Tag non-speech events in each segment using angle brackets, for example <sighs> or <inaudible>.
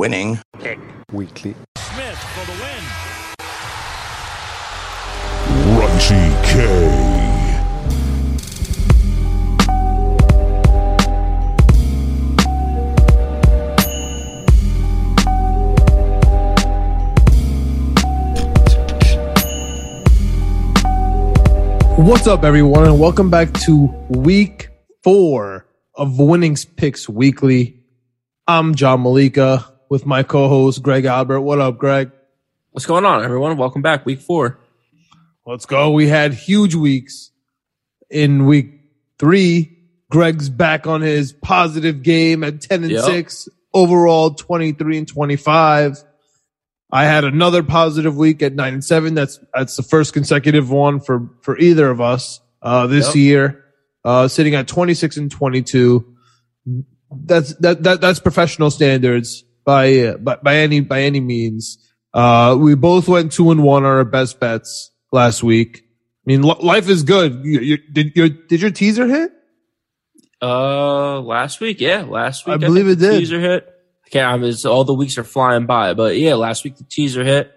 Winning. Pick. Weekly. Smith for the win. Runchy K. What's up, everyone, and welcome back to week four of Winnings Picks Weekly. I'm John Malika with my co-host Greg Albert. What up, Greg? What's going on, everyone? Welcome back, week four. Let's go. We had huge weeks in week three. Greg's back on his positive game at 10 and Yep. 6, overall 23 and 25. I had another positive week at 9 and 7. That's that's the first consecutive one for for either of us uh this Yep. year. Uh sitting at 26 and 22. That's that, that that's professional standards by by, by any by any means. Uh we both went 2 and 1 on our best bets last week. I mean, li- life is good. You, you, did your did your teaser hit? Uh, last week, yeah, last week. I believe think it did. Teaser hit. I can't. I mean, it's, all the weeks are flying by, but yeah, last week the teaser hit.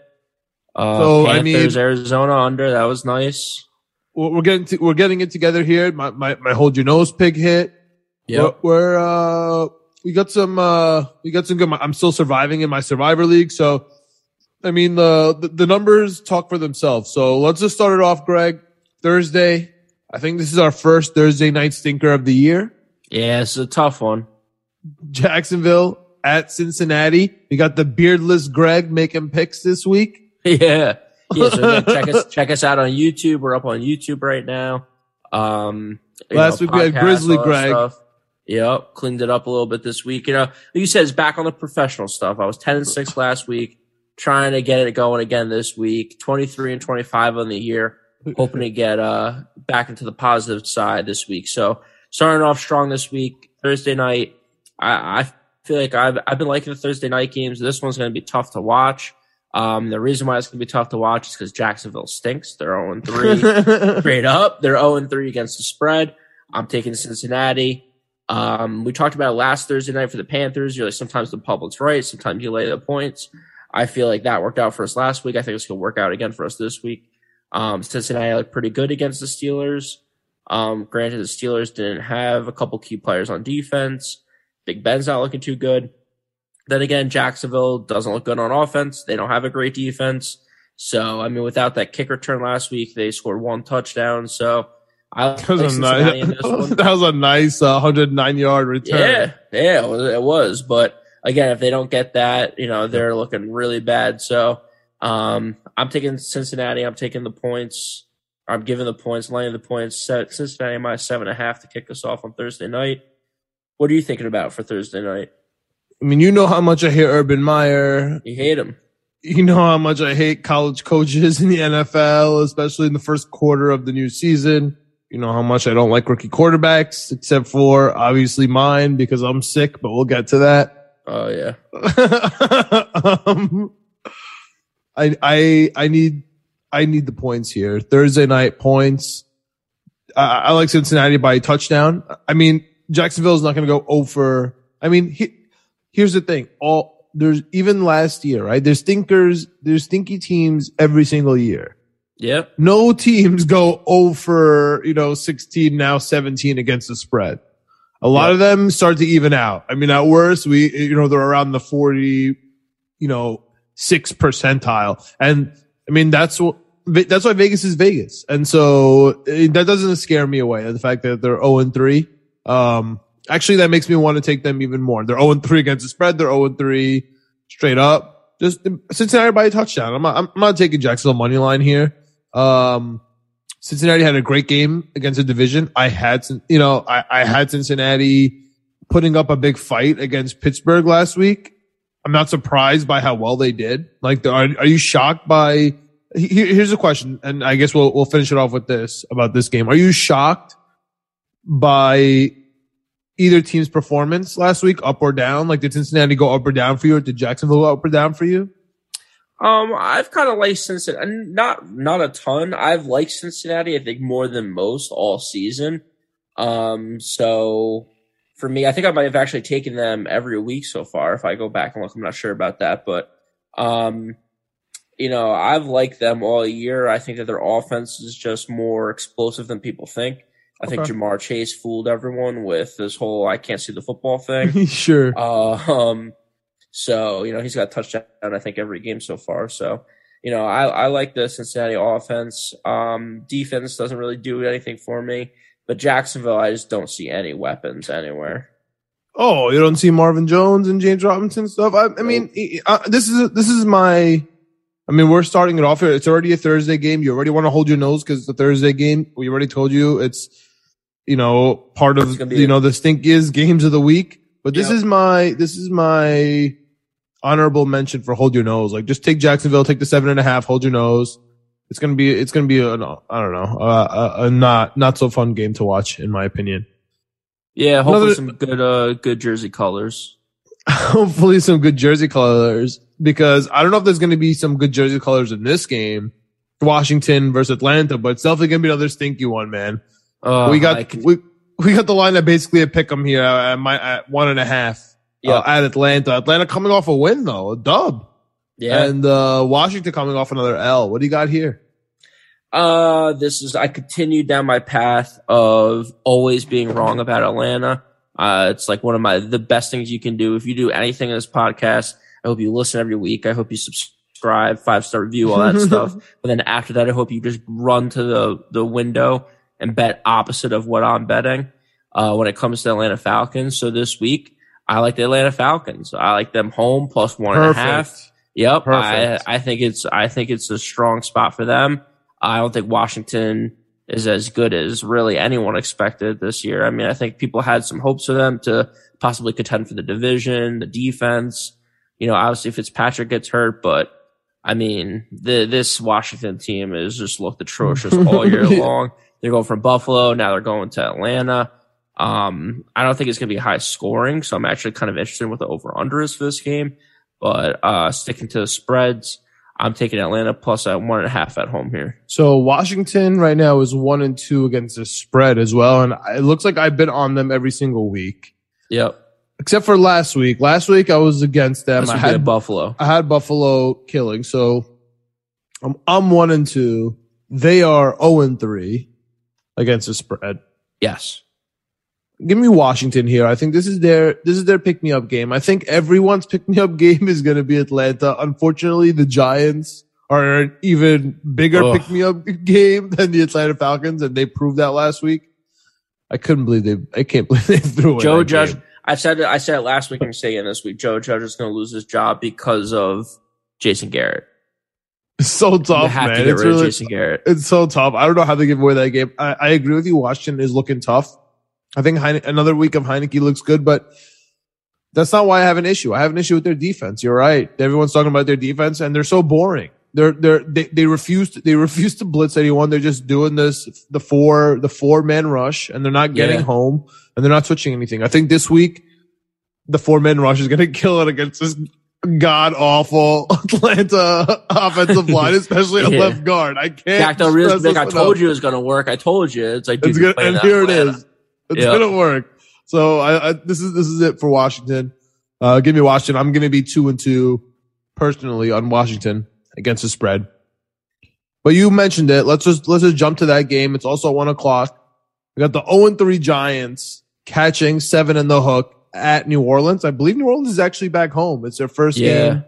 Uh, So, I mean- Arizona under. That was nice. We're we're getting to, we're getting it together here. My my my hold your nose pig hit. Yep. We're, we're uh we got some uh we got some good. I'm still surviving in my survivor league, so I mean the the, numbers talk for themselves. So let's just start it off, Greg. Thursday. I think this is our first Thursday night stinker of the year. Yeah, it's a tough one. Jacksonville at Cincinnati. We got the beardless Greg making picks this week. <laughs> yeah. Yeah. So check us <laughs> check us out on YouTube. We're up on YouTube right now. Um, Last week we had Grizzly Greg. stuff. Yep, cleaned it up a little bit this week. You know, like you said, it's back on the professional stuff. I was ten and six last week, trying to get it going again this week. Twenty three and twenty five on the year, hoping to get uh back into the positive side this week. So starting off strong this week, Thursday night. I, I feel like I've I've been liking the Thursday night games. This one's going to be tough to watch. Um, the reason why it's going to be tough to watch is because Jacksonville stinks. They're zero and three <laughs> straight up. They're 0 and 3 against the spread. I'm taking Cincinnati. Um, we talked about it last Thursday night for the Panthers. You're like, sometimes the public's right. Sometimes you lay the points. I feel like that worked out for us last week. I think it's going to work out again for us this week. Um, Cincinnati looked pretty good against the Steelers. Um, granted, the Steelers didn't have a couple key players on defense. Big Ben's not looking too good. Then again, Jacksonville doesn't look good on offense. They don't have a great defense. So, I mean, without that kick return last week, they scored one touchdown. So, I like That was a nice, <laughs> that was a nice uh, 109 yard return. Yeah, yeah, it was, it was. But again, if they don't get that, you know, they're looking really bad. So, um, I'm taking Cincinnati. I'm taking the points. I'm giving the points, laying the points. Set Cincinnati minus seven and a half to kick us off on Thursday night. What are you thinking about for Thursday night? I mean, you know how much I hate Urban Meyer. You hate him. You know how much I hate college coaches in the NFL, especially in the first quarter of the new season. You know how much I don't like rookie quarterbacks, except for obviously mine because I'm sick, but we'll get to that. Oh yeah. <laughs> um, I I I need I need the points here. Thursday night points. I, I like Cincinnati by a touchdown. I mean, Jacksonville is not going to go over. I mean, he, here's the thing. All there's even last year, right? There's stinkers. There's stinky teams every single year. Yep. No teams go over, you know, 16 now 17 against the spread. A lot Yeah. of them start to even out. I mean, at worst, we, you know, they're around the 40, you know, six percentile. And I mean, that's what, that's why Vegas is Vegas. And so eh, that doesn't scare me away. The fact that they're 0 and 3. Um, actually, that makes me want to take them even more. They're 0 and 3 against the spread. They're 0 and 3 straight up. Just Cincinnati by a touchdown. I'm not, I'm not taking Jacksonville money line here. Um, Cincinnati had a great game against a division. I had, you know, I, I had Cincinnati putting up a big fight against Pittsburgh last week. I'm not surprised by how well they did. Like, are, are you shocked by? Here's a question, and I guess we'll we'll finish it off with this about this game. Are you shocked by either team's performance last week, up or down? Like, did Cincinnati go up or down for you, or did Jacksonville go up or down for you? Um, I've kind of liked Cincinnati, and not not a ton. I've liked Cincinnati, I think, more than most all season. Um, so for me, I think I might have actually taken them every week so far. If I go back and look, I'm not sure about that, but um, you know, I've liked them all year. I think that their offense is just more explosive than people think. I okay. think Ja'Marr Chase fooled everyone with this whole "I can't see the football" thing. <laughs> sure. Uh, um, so you know he's got touchdown I think every game so far. So you know I, I like the Cincinnati offense. Um, defense doesn't really do anything for me, but Jacksonville I just don't see any weapons anywhere. Oh, you don't see Marvin Jones and James Robinson stuff. I, I mean, uh, this is this is my. I mean, we're starting it off here. It's already a Thursday game. You already want to hold your nose because it's a Thursday game. We already told you it's, you know, part of you know the stink is games of the week. But this yep. is my this is my honorable mention for hold your nose. Like just take Jacksonville, take the seven and a half, hold your nose. It's gonna be it's gonna be a I don't know a, a, not not so fun game to watch in my opinion. Yeah, hopefully Another, some good uh good jersey colors. <laughs> hopefully some good jersey colors because I don't know if there's gonna be some good jersey colors in this game, Washington versus Atlanta, but it's definitely gonna be another stinky one, man. Uh, we got we we got the line that basically a pick 'em here at my at one and a half yeah. Uh, at Atlanta. Atlanta coming off a win though, a dub. Yeah. And uh, Washington coming off another L. What do you got here? Uh, this is I continued down my path of always being wrong about Atlanta. Uh, it's like one of my the best things you can do if you do anything in this podcast. I hope you listen every week. I hope you subscribe, five star review, all that <laughs> stuff. But then after that, I hope you just run to the the window and bet opposite of what I'm betting. Uh, when it comes to Atlanta Falcons. So this week, I like the Atlanta Falcons. I like them home plus one Perfect. and a half. Yep. I, I think it's, I think it's a strong spot for them. I don't think Washington is as good as really anyone expected this year. I mean, I think people had some hopes for them to possibly contend for the division, the defense. You know, obviously Fitzpatrick gets hurt, but I mean, the, this Washington team has just looked atrocious <laughs> all year long. They're going from Buffalo. Now they're going to Atlanta. Um, I don't think it's going to be high scoring, so I'm actually kind of interested in what the over under is for this game. But uh, sticking to the spreads, I'm taking Atlanta plus at one and a half at home here. So Washington right now is one and two against the spread as well, and it looks like I've been on them every single week. Yep. Except for last week. Last week I was against them. I had Buffalo. I had Buffalo killing. So I'm I'm one and two. They are zero oh and three against the spread. Yes give me Washington here. I think this is their this is their pick me up game. I think everyone's <laughs> pick me up game is going to be Atlanta. Unfortunately, the Giants are an even bigger pick me up <laughs> game than the Atlanta Falcons, and they proved that last week. I couldn't believe they. I can't <laughs> believe they threw it. Joe Judge. Game. I said it. I said it last week. I'm saying this week. Joe Judge is going to lose his job because of Jason Garrett. It's so tough, man. To it's really, Jason Garrett. It's so tough. I don't know how they give away that game. I, I agree with you. Washington is looking tough. I think Heine- another week of Heinicke looks good, but that's not why I have an issue. I have an issue with their defense. You're right. Everyone's talking about their defense, and they're so boring. They're they're they, they refuse to, they <laughs> refuse to blitz anyone. They're just doing this the four the four man rush, and they're not getting yeah. home, and they're not switching anything. I think this week the four man rush is going <laughs> to kill it against this god awful <laughs> Atlanta offensive line, especially yeah. left guard. I can't. Jack, I told you it was going to work. I told you. It's like, it's gonna, and here Atlanta. it is. It's yep. gonna work. So I, I, this is this is it for Washington. Uh, give me Washington. I'm gonna be two and two personally on Washington against the spread. But you mentioned it. Let's just let's just jump to that game. It's also one o'clock. We got the 0 and 3 Giants catching seven in the hook at New Orleans. I believe New Orleans is actually back home. It's their first yeah. game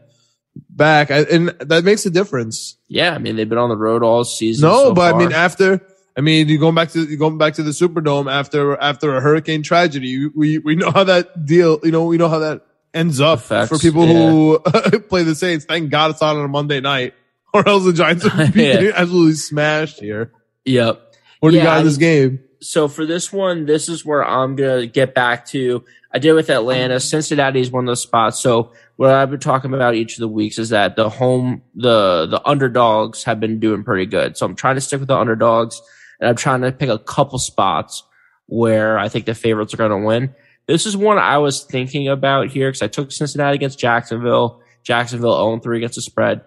back, and that makes a difference. Yeah, I mean they've been on the road all season. No, so but far. I mean after I mean, you going back to you going back to the Superdome after after a hurricane tragedy. We we know how that deal. You know, we know how that ends up Effects, for people yeah. who <laughs> play the Saints. Thank God it's not on a Monday night, or else the Giants would be <laughs> yeah. absolutely smashed here. Yep. What do yeah, you got in this game? so for this one, this is where I'm gonna get back to. I did with Atlanta. Cincinnati is one of those spots. So what I've been talking about each of the weeks is that the home, the the underdogs have been doing pretty good. So I'm trying to stick with the underdogs, and I'm trying to pick a couple spots where I think the favorites are going to win. This is one I was thinking about here because I took Cincinnati against Jacksonville. Jacksonville 0 3 against the spread.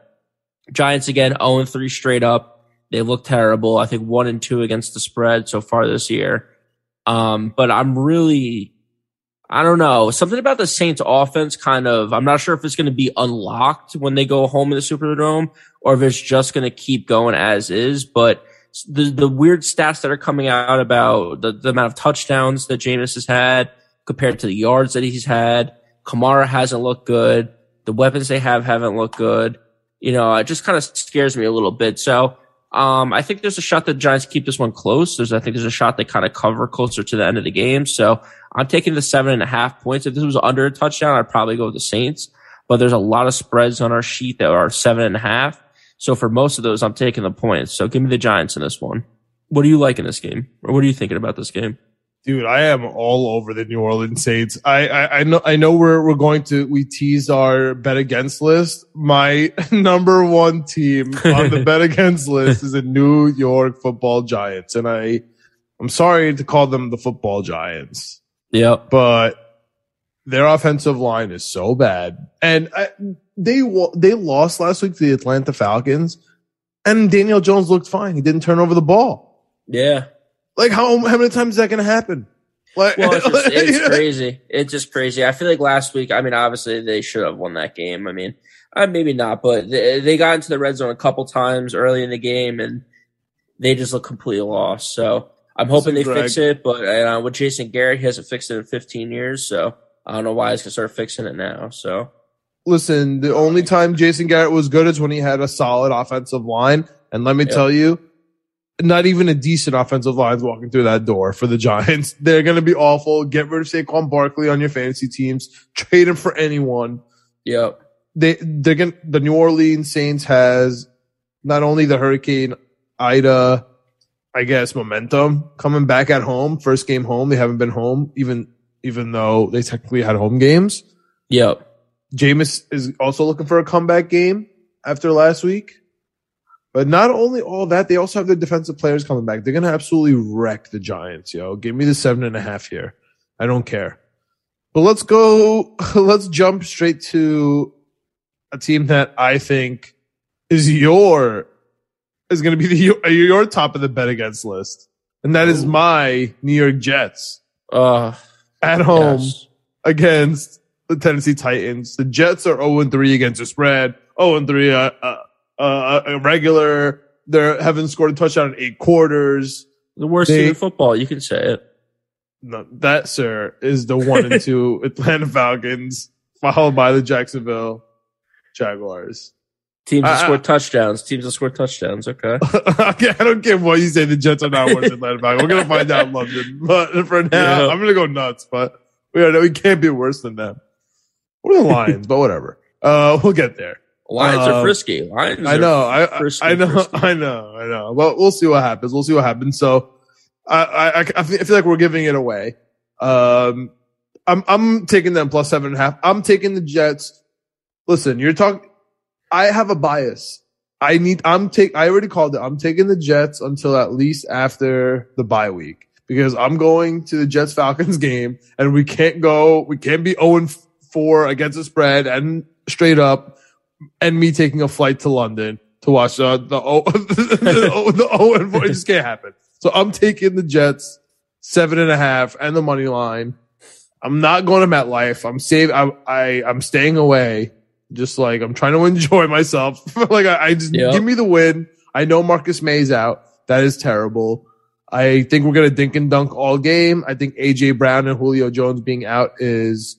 Giants again 0 3 straight up. They look terrible. I think 1 and 2 against the spread so far this year. Um, but I'm really, I don't know. Something about the Saints offense kind of, I'm not sure if it's going to be unlocked when they go home in the Superdome or if it's just going to keep going as is. But the, the weird stats that are coming out about the, the amount of touchdowns that Jameis has had compared to the yards that he's had. Kamara hasn't looked good. The weapons they have haven't looked good. You know, it just kind of scares me a little bit. So, um, I think there's a shot that Giants keep this one close. There's, I think there's a shot they kind of cover closer to the end of the game. So I'm taking the seven and a half points. If this was under a touchdown, I'd probably go with the Saints, but there's a lot of spreads on our sheet that are seven and a half. So for most of those, I'm taking the points. So give me the Giants in this one. What do you like in this game? Or what are you thinking about this game? Dude, I am all over the New Orleans Saints. I, I, I know I know we're we're going to we teased our bet against list. My <laughs> number one team on the <laughs> bet against list is the New York Football Giants, and I I'm sorry to call them the Football Giants, Yep. but their offensive line is so bad, and I, they they lost last week to the Atlanta Falcons, and Daniel Jones looked fine. He didn't turn over the ball. Yeah. Like how how many times is that going to happen? Like, Well, it's, just, <laughs> it's know? crazy. It's just crazy. I feel like last week, I mean, obviously they should have won that game. I mean, uh, maybe not, but they, they got into the red zone a couple times early in the game and they just look completely lost. So I'm hoping they Greg. fix it, but uh, with Jason Garrett, he hasn't fixed it in 15 years. So I don't know why he's going to start fixing it now. So Listen, the only time Jason Garrett was good is when he had a solid offensive line. And let me tell you, not even a decent offensive line is walking through that door for the <laughs> Giants. They're going to be awful. Get rid of Saquon Barkley on your fantasy teams. Trade him for anyone. yep. They, they're going to, the New Orleans Saints has not only the Hurricane Ida, I guess, momentum coming back at home. First game home. They haven't been home even, even though they technically had home games. Yep. Jameis is also looking for a comeback game after last week. But not only all that, they also have their defensive players coming back. They're gonna absolutely wreck the Giants, yo. Give me the seven and a half here. I don't care. But let's go. <laughs> Let's jump straight to a team that I think is your is going to be the your, your top of the bet against list, and that is my New York Jets Uh, at home against the Tennessee Titans. The Jets are 0 3 against the spread, 0 3 uh, uh, uh, uh, regular. They haven't scored a touchdown in eight quarters. The worst They- team in football. You can say it. No, that, sir, is the one and two <laughs> Atlanta Falcons, followed by the Jacksonville Jaguars. Teams that score touchdowns. Teams that score touchdowns. Okay. <laughs> Okay, I don't care what you say. The Jets are not worse than Atlanta Falcons. We're gonna find out in London, but for now, <laughs> Yeah. I'm gonna go nuts. But we are, we can't be worse than them. We're the Lions, but whatever. Uh, we'll get there. Lions Um, are frisky. Lions. I know, I, frisky, I know, frisky. <laughs> I know, I know. Well, we'll see what happens. We'll see what happens. So, I, I, I feel I feel like we're giving it away. Um, I'm, I'm taking them plus seven and a half. I'm taking the Jets. Listen, you're talking. I have a bias. I need. I'm take. I already called it. I'm taking the Jets until at least after the bye week because I'm going to the Jets Falcons <laughs> game, and we can't go. We can't be 0 4 against the spread and straight up and me taking a flight to London to watch uh, the O the <laughs> O the O and four. It just can't happen. So I'm taking the Jets seven and a half and the money line. I'm not going to MetLife. I'm save. I, I I'm staying away. Just like I'm trying to <laughs> enjoy myself. <laughs> like I, I just Yep. give me the win. I know Marcus Maye's out. That is terrible. I think we're gonna dink and dunk all game. I think AJ Brown and Julio Jones being out is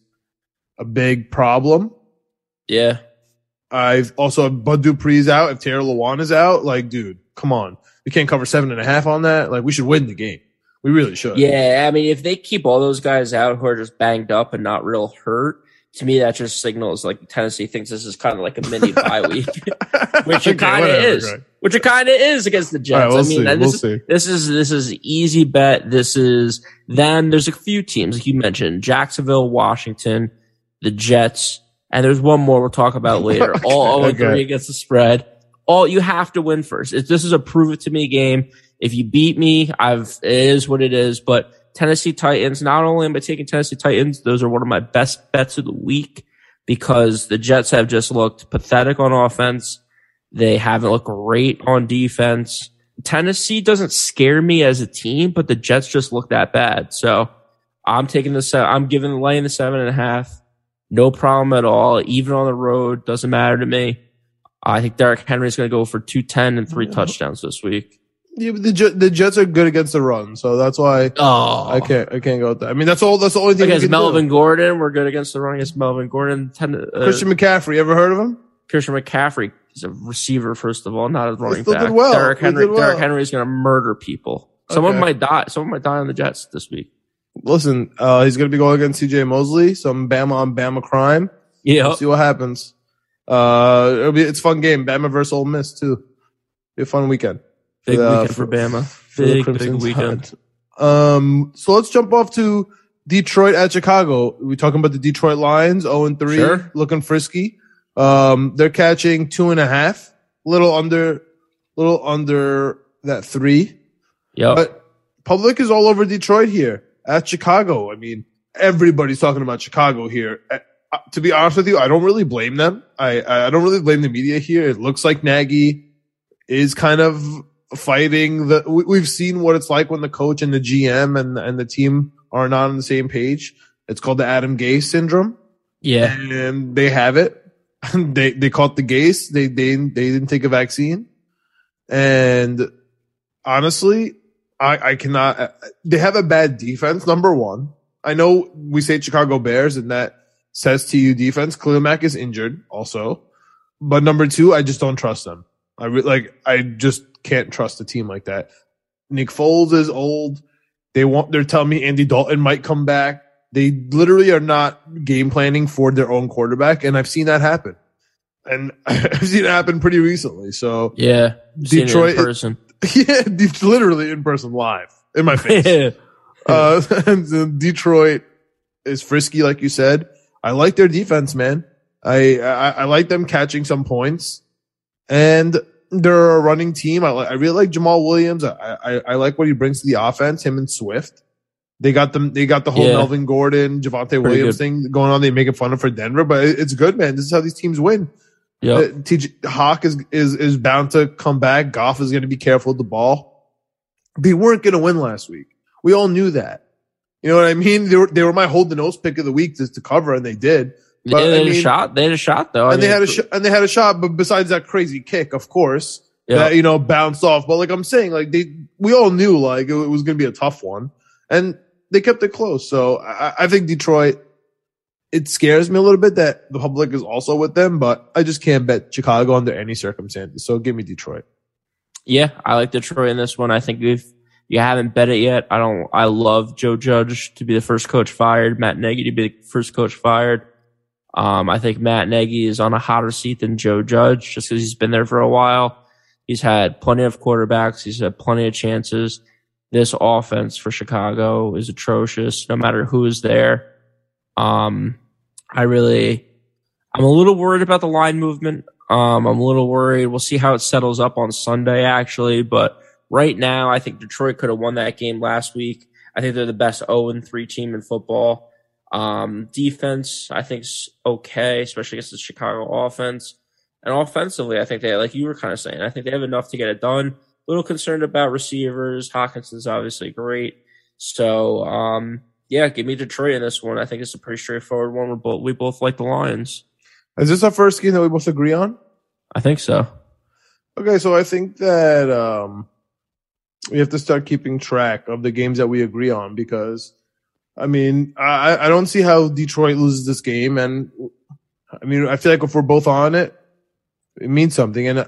a big problem. Yeah. I've also Bud Dupree's out. If Taylor Lewan is out, like, dude, come on. We can't cover seven and a half on that. Like, we should win the game. We really should. Yeah. I mean, if they keep all those guys out who are just banged up and not real hurt, to me, that just signals like Tennessee thinks this is kind of like a mini bye <laughs> week. <laughs> Which it kinda is. Greg. which it kind of is against the Jets. Right, we'll I mean, We'll this, see. is, this is this is easy bet. This is then. There's a few teams like you mentioned: Jacksonville, Washington, the Jets, and there's one more we'll talk about later. <laughs> All 0 okay. 3 against the spread. All you have to win first. If this is a prove it to me game. If you beat me, I've it is what it is. But Tennessee Titans, not only am I taking Tennessee Titans, those are one of my best bets of the week because the Jets have just looked pathetic on offense. They haven't looked great on defense. Tennessee doesn't scare me as a team, but the Jets just look that bad. So I'm taking the I'm giving the laying the seven and a half. No problem at all. Even on the road, doesn't matter to me. I think Derrick Henry is going to go for 210 and three touchdowns this week. Yeah, but the Jet- the Jets are good against the run, so that's why Oh, I can't I can't go with that. I mean, that's all. That's the only thing Against can do. Melvin Gordon, we're good against the run against Melvin Gordon. Ten, uh, Christian McCaffrey. Ever heard of him? Christian McCaffrey is a receiver, first of all, not a running back. did well. Derrick Henry, well. Derrick Henry is going to murder people. Someone Okay. might die. Someone might die on the Jets this week. Listen, uh, he's going to be going against CJ Mosley, some Bama on Bama crime. Yeah. We'll see what happens. Uh, it'll be it's a fun game. Bama versus Ole Miss too. Be a fun weekend. Big Uh, weekend for, Bama. for the Big, weekend. Um, so let's jump off to Detroit at Chicago. We talking about the Detroit Lions, 0 and 3, Sure. looking frisky. Um, they're catching two and a half, little under, little under that three. Yeah, But public is all over Detroit here at Chicago. I mean, everybody's talking about Chicago here. Uh, uh, to be honest with you, I don't really blame them. I, I don't really blame the media here. It looks like Nagy is kind of fighting the, we, we've seen what it's like when the coach and the GM and, and the team are not on the same page. It's called the Adam Gase syndrome yeah. and they have it. <laughs> they they caught the Gase. They they they didn't take a vaccine, and honestly, I I cannot. Uh, they have a bad defense. Number one, I know we say Chicago Bears, and that says to you defense. Khalil Mack is injured also, but number two, I just don't trust them. I re- like I just can't trust a team like that. Nick Foles is old. They want. They're telling me Andy Dalton might come back. They literally are not game planning for their own quarterback, and I've seen that happen. And <laughs> I've seen it happen pretty recently. So Yeah. It Detroit- person. <laughs> yeah, literally in person, live in my face. <laughs> yeah. uh, and Detroit is frisky, like you said. I like their defense, man. I, I I like them catching some points, and they're a running team. I like I really like Jamaal Williams. I, I I like what he brings to the offense. Him and Swift. They got them. They got the whole Yeah. Melvin Gordon, Javonte Williams good. thing going on. They make it fun for Denver, but it's good, man. This is how these teams win. Yep. Uh, TJ Hawk is is is bound to come back. Goff is going to be careful with the ball. They weren't going to win last week. We all knew that. You know what I mean? They were they were my hold the nose pick of the week to, to cover, and they did. But, Yeah, they I had a shot. They had a shot though. I and they had a sh- and they had a shot. But besides that crazy kick, of course, Yeah. that you know bounced off. But like I'm saying, like they we all knew like it was going to be a tough one, and they kept it close. So I, I think Detroit. It scares me a little bit that the public is also with them, but I just can't bet Chicago under any circumstances. So give me Detroit. Yeah, I like Detroit in this one. I think if you haven't bet it yet, I don't. I love Joe Judge to be the first coach fired, Matt Nagy to be the first coach fired. Um, I think Matt Nagy is on a hotter seat than Joe Judge just because he's been there for a while. He's had plenty of quarterbacks. He's had plenty of chances. This offense for Chicago is atrocious, no matter who is there. Um, I really, I'm a little worried about the line movement. Um, I'm a little worried. We'll see how it settles up on Sunday, actually. But right now, I think Detroit could have won that game last week. I think they're the best 0 and 3 team in football. Um, defense, I think, is okay, especially against the Chicago offense. And offensively, I think they, like you were kind of saying, I think they have enough to get it done. A little concerned about receivers. Hockenson's obviously great. So, um, yeah, give me Detroit in this one. I think it's a pretty straightforward one. We're both, we both like the Lions. Is this our first game that we both agree on? I think so. Okay, so I think that um, we have to start keeping track of the games that we agree on because, I mean, I, I don't see how Detroit loses this game, and I mean, I feel like if we're both on it, it means something. And I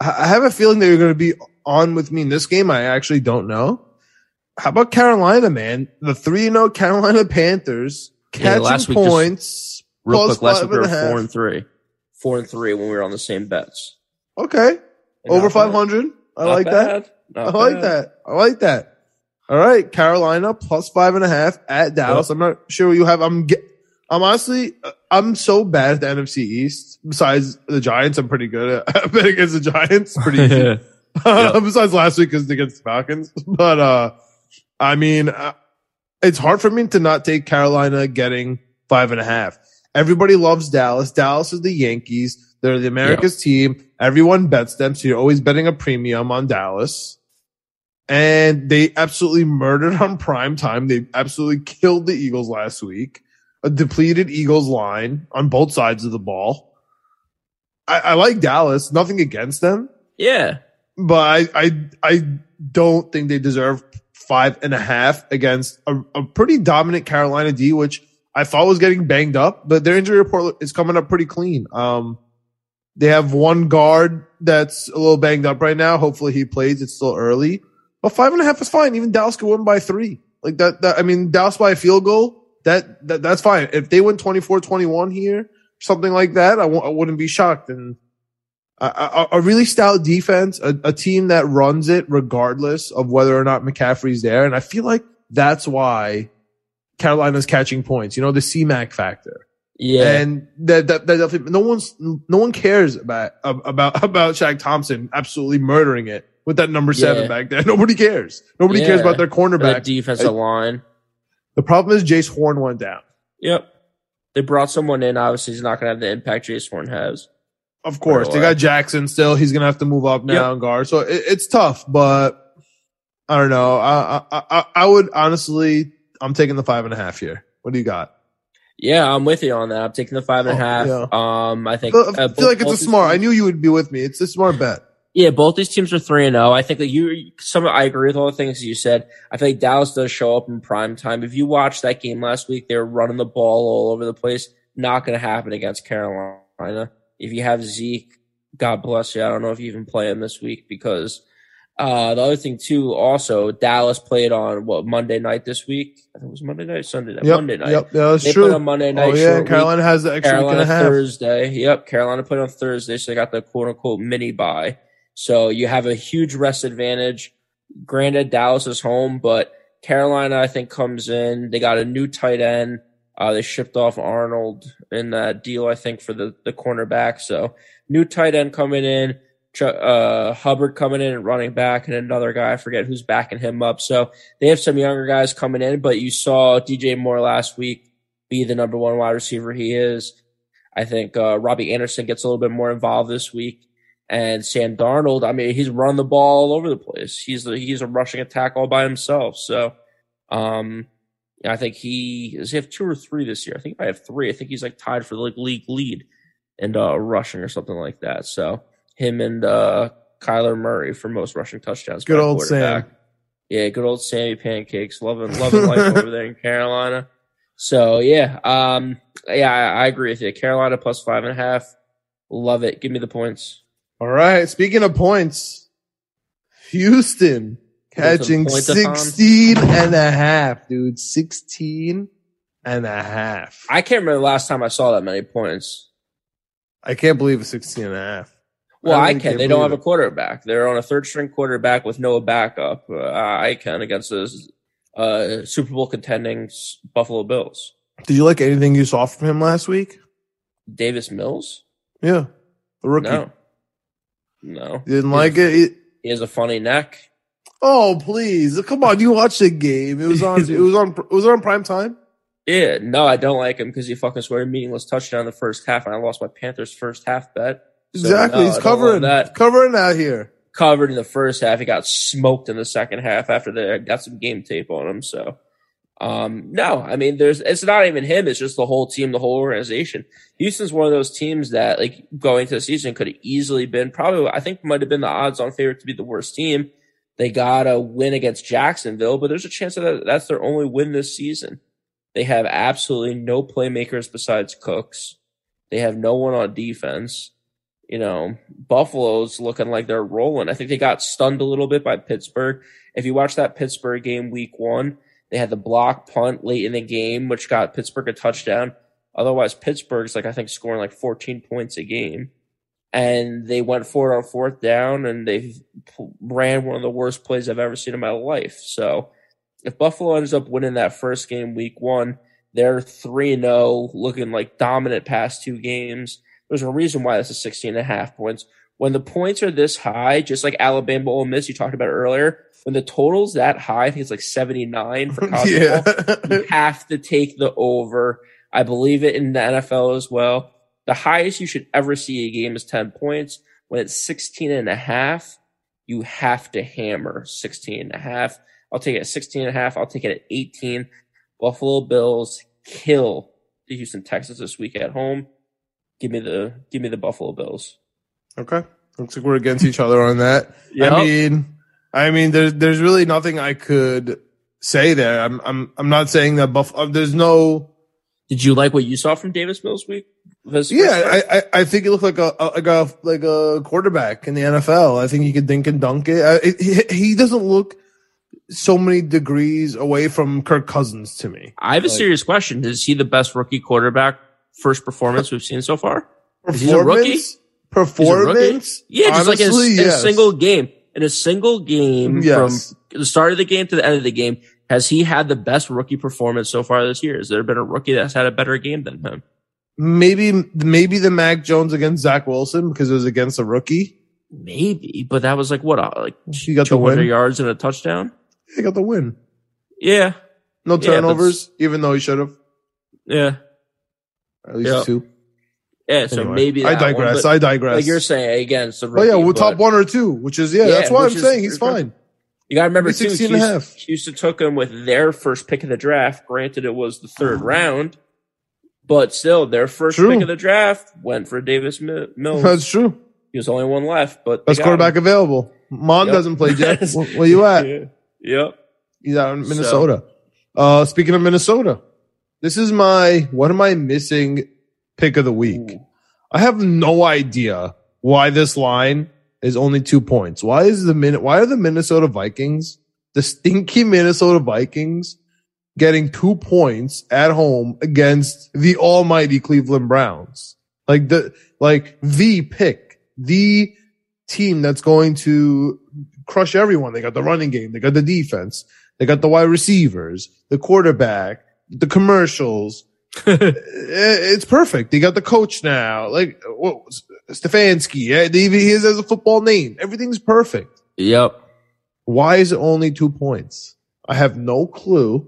I have a feeling that you're going to be on with me in this game. I actually don't know. How about Carolina, man? The three and zero Carolina Panthers Yeah, catching last week just- points. Real quick, last week we were a half. four and three. Four and three when we were on the same bets. Okay. Over 500. I Not like that. bad. I like bad. that. I like that. All right, Carolina plus five and a half at Dallas. I'm not sure what you have. I'm ge- I'm honestly I'm so bad at the NFC East. Besides the Giants, I'm pretty good at <laughs> betting against the Giants. Pretty <laughs> easy. <laughs> Besides last week because against the Falcons, but uh, I mean, uh, it's hard for me to not take Carolina getting five and a half. Everybody loves Dallas. Dallas is the Yankees. They're the America's team. Everyone bets them, so you're always betting a premium on Dallas. And they absolutely murdered on prime time. They absolutely killed the Eagles last week. A depleted Eagles line on both sides of the ball. I, I like Dallas. Nothing against them yeah. but I, I, I don't think they deserve five and a half against a, a pretty dominant Carolina D, which I thought was getting banged up, but their injury report is coming up pretty clean. Um, they have one guard that's a little banged up right now. Hopefully he plays. It's still early, but five and a half is fine. Even Dallas could win by three. Like that, that I mean, Dallas by a field goal, that, that that's fine. If they win 24-21 here, something like that, I w- I wouldn't be shocked. And a, a, a really stout defense, a, a team that runs it regardless of whether or not McCaffrey's there. And I feel like that's why Carolina's catching points, you know, the CMAC factor. Yeah. And that, that, that definitely, no one's, no one cares about, about, <laughs> about Shaq Thompson absolutely murdering it with that number seven Yeah. back there. <laughs> Nobody cares. Nobody cares about their For the cornerback. defensive line. The problem is Jaycee Horn went down. Yep. They brought someone in. Obviously, he's not going to have the impact Jaycee Horn has. Of course, they got Jackson still. He's gonna have to move up now Yep. and guard. So it, it's tough, but I don't know. I, I I I would honestly, I'm taking the five and a half here. What do you got? Yeah, I'm with you on that. I'm taking the five and a Oh, half. yeah. Um, I I think feel, uh, I both- feel like it's a smart. I knew you would be with me. It's a smart bet. Yeah, both these teams are three and zero. I think that you some I agree with all the things you said. I feel like Dallas does show up in prime time. If you watched that game last week, they were running the ball all over the place. Not going to happen against Carolina. If you have Zeke, God bless you. I don't know if you even play him this week because uh the other thing too. Also, Dallas played on what Monday night this week. I think it was Monday night, Sunday night, Yep, Monday night. Yep, yeah, that's They true. played on Monday night. oh yeah, short week. Carolina has the extra week Carolina half. Thursday. Yep, Carolina put on Thursday, so they got the quote unquote mini bye. So you have a huge rest advantage. Granted, Dallas is home, but Carolina, I think, comes in. They got a new tight end. Uh, they shipped off Arnold in that deal, I think, for the, the cornerback. So new tight end coming in, uh, Hubbard coming in and running back and another guy. I forget who's backing him up. So they have some younger guys coming in, but you saw DJ Moore last week be the number one wide receiver he is. I think, uh, Robbie Anderson gets a little bit more involved this week. And Sam Darnold, I mean, he's run the ball all over the place. He's the, he's a rushing attack all by himself. So, um, I think he does he have two or three this year. I think I have three. I think he's like tied for the like league lead and uh rushing or something like that. So him and uh Kyler Murray for most rushing touchdowns. Good old. Sam. Yeah, good old Sammy Pancakes. Loving loving <laughs> life over there in Carolina. So yeah, um yeah, I, I agree with you. Carolina plus five and a half. Love it. Give me the points. All right. Speaking of points, Houston catching points 16 and a half, dude. 16 and a half. I can't remember the last time I saw that many points. I can't believe it's 16 and a half. Well, I really can. can't They don't have believe a quarterback. They're on a third string quarterback with no backup. Uh, I can against this uh, Super Bowl contending Buffalo Bills. Did you like anything you saw from him last week? Davis Mills? Yeah. The rookie. No. No. You didn't like it? It- He has a funny neck. Oh, please. Come on. You watched the game. It was on, it was on, it was on prime time. Yeah, no, I don't like him because he fucking scored a meaningless touchdown in the first half, and I lost my Panthers first half bet. So, Exactly. no, He's covering that. covering out here. Covered in the first half, he got smoked in the second half after they got some game tape on him. So, um, no, I mean, there's it's not even him; it's just the whole team, the whole organization. Houston's one of those teams that, like, going into the season, could have easily been probably, I think, might have been the odds-on favorite to be the worst team. They got a win against Jacksonville, but there's a chance that that's their only win this season. They have absolutely no playmakers besides Cooks. They have no one on defense. You know, Buffalo's looking like they're rolling. I think they got stunned a little bit by Pittsburgh. If you watch that Pittsburgh game week one, they had the block punt late in the game, which got Pittsburgh a touchdown. Otherwise, Pittsburgh's like, I think, scoring like 14 points a game. And they went for it on fourth down and they ran one of the worst plays I've ever seen in my life. So if Buffalo ends up winning that first game week one, they're 3 0, looking like dominant past two games. There's a reason why this is 16 and a half points. When the points are this high, just like Alabama Ole Miss, you talked about earlier, when the total's that high, I think it's like 79 for <laughs> college yeah. football, you have to take the over. I believe it in the NFL as well. The highest you should ever see a game is 10 points. When it's 16 and a half, you have to hammer 16 and a half. I'll take it at 16 and a half. I'll take it at 18. Buffalo Bills kill the Houston Texans this week at home. Give me the give me the Buffalo Bills. Okay. Looks like we're against each other on that. Yep. I mean, I mean, there's there's really nothing I could say there. I'm I'm I'm not saying that Buff. Uh, there's no. Did you like what you saw from Davis Mills week? This Yeah, I, I I think he looked like a, like a like a quarterback in the NFL. I think he could dink and dunk it. I, it he, he doesn't look so many degrees away from Kirk Cousins to me. I have a Like- serious question. Is he the best rookie quarterback first performance we've seen so far? Is he a rookie? Performance, a rookie? performance. Yeah, just like in a, Honestly, in a single game. In a single game Yes. from the start of the game to the end of the game, has he had the best rookie performance so far this year? Has there been a rookie that's had a better game than him? Maybe maybe the Mac Jones against Zach Wilson because it was against a rookie. Maybe, but that was like what, uh, like He got the 200 win. yards and a touchdown? He got the win. Yeah, No Yeah, turnovers, even though he should have yeah, at least Yeah. two. yeah. So Anyway, maybe I one, digress. but I digress. like you're saying again, it's a oh yeah, we're but top one or two, which is yeah. Yeah, that's why I'm is- saying he's fine. You got to remember too, 16 Houston, and a half. Houston took him with their first pick of the draft. Granted, it was the third round, but still, their first True. pick of the draft went for Davis Mi- Mills. That's true. he was the only one left, but Best quarterback him. available. Mond Yep. doesn't play yet. <laughs> where, where you at? Yeah. Yep. He's out in Minnesota. Uh, speaking of Minnesota, this is my what am I missing pick of the week. Ooh. I have no idea why this line is only two points. Why is the minute? Why are the Minnesota Vikings, the stinky Minnesota Vikings, getting two points at home against the almighty Cleveland Browns? Like the like the pick, the team that's going to crush everyone. They got the running game, they got the defense, they got the wide receivers, the quarterback, the commercials. Eh, it's perfect. They got the coach now. Like what, Stefanski. eh, He he has a football name. Everything's perfect. Yep. Why is it only two points? I have no clue.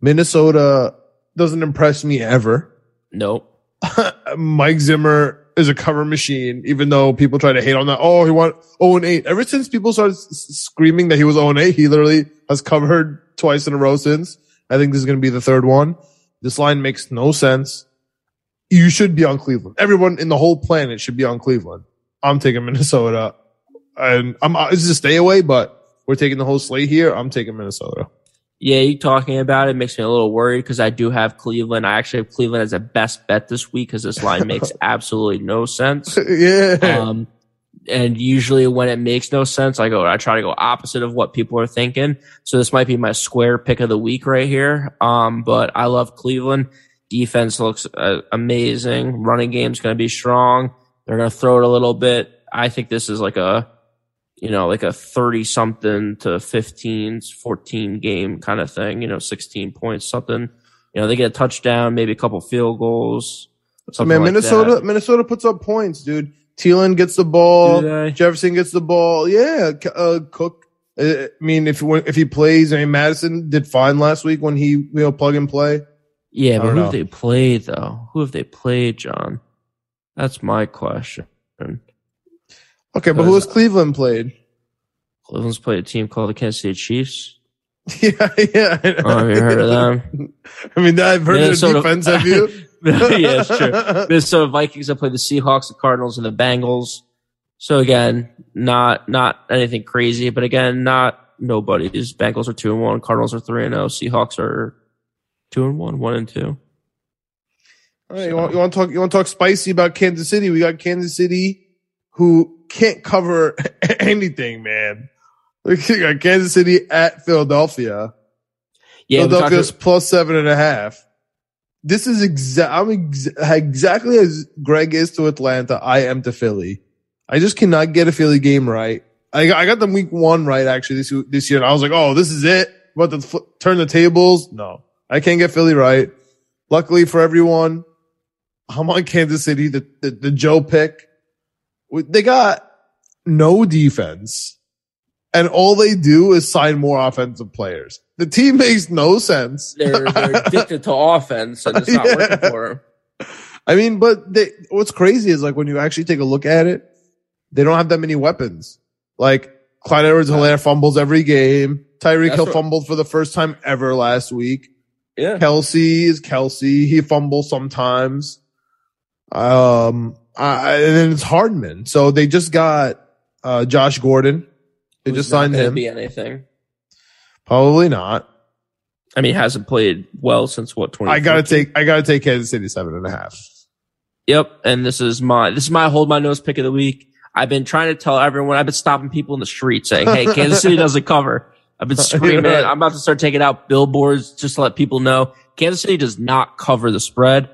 Minnesota doesn't impress me ever. Nope. <laughs> Mike Zimmer is a cover machine, even though people try to hate on that. Oh, he won 0 and 8. Ever since people started screaming that he was 0 and 8, he literally has covered twice in a row since. I think this is going to be the third one. This line makes no sense. You should be on Cleveland. Everyone in the whole planet should be on Cleveland. I'm taking <laughs> Minnesota and I'm, uh, this is a stay away, but we're taking the whole slate here. I'm taking Minnesota. Yeah, you talking about it makes me a little worried because I do have Cleveland. I actually have Cleveland as a best bet this week because this line <laughs> makes absolutely no sense. <laughs> yeah. Um, and usually when it makes no sense, I go, I try to go opposite of what people are thinking. So this might be my square pick of the week right here. Um, but I love Cleveland. Defense looks uh, amazing. Running game's going to be strong. They're going to throw it a little bit. I think this is like a, you know, like a 30 something to 15, 14 game kind of thing, you know, 16 points, something. You know, they get a touchdown, maybe a couple field goals. something Man, like Minnesota, that. Minnesota puts up points, dude. Thielen gets the ball. Jefferson gets the ball. Yeah, uh, Cook. uh, I mean, if if he plays, I mean, Mattison did fine last week when he you know plug and play. Yeah, but who know. have they played though? Who have they played, John? That's my question. Okay, but who has Cleveland played? Cleveland's played a team called the Kansas City Chiefs. <laughs> Yeah, yeah. I know. Oh, have you heard of them? <laughs> I mean, I've heard Minnesota- of their defense. Have you? <laughs> <laughs> yeah, it's true. Minnesota Vikings have played the Seahawks, the Cardinals, and the Bengals. So again, not not anything crazy, but again, not nobody's. Bengals are two and one, Cardinals are three and zero, Seahawks are two and one, one and two. All right, you want you want to talk? You want to talk spicy about Kansas City? We got Kansas City, who can't cover <laughs> anything, man. <laughs> We got Kansas City at Philadelphia. Yeah, Philadelphia's plus seven and a half. This is I'm ex- exactly as Greg is to Atlanta. I am to Philly. I just cannot get a Philly game right. I got, I got them week one right actually this this year, and I was like, oh, this is it. About to turn the tables. No, I can't get Philly right. Luckily for everyone, I'm on Kansas City. The the, the Joe pick. They got no defense, and all they do is sign more offensive players. The team makes no sense. They're, they're <laughs> addicted to offense and it's not Yeah. working for them. I mean, but they, what's crazy is like when you actually take a look at it, they don't have that many weapons. Like Clyde Edwards Helaire fumbles every game. Tyreek Hill fumbled for the first time ever last week. Yeah. Kelce is Kelce. He fumbles sometimes. Um, I, and then it's Hardman. So they just got, uh, Josh Gordon. They Who's just signed him. Be anything. Probably not. I mean, he hasn't played well since what? 20. I gotta take, I gotta take Kansas City seven and a half. Yep. And this is my this is my hold my nose pick of the week. I've been trying to tell everyone. I've been stopping people in the street saying, "Hey, Kansas City <laughs> doesn't cover." I've been screaming. Right. I'm about to start taking out billboards just to let people know Kansas City does not cover the spread.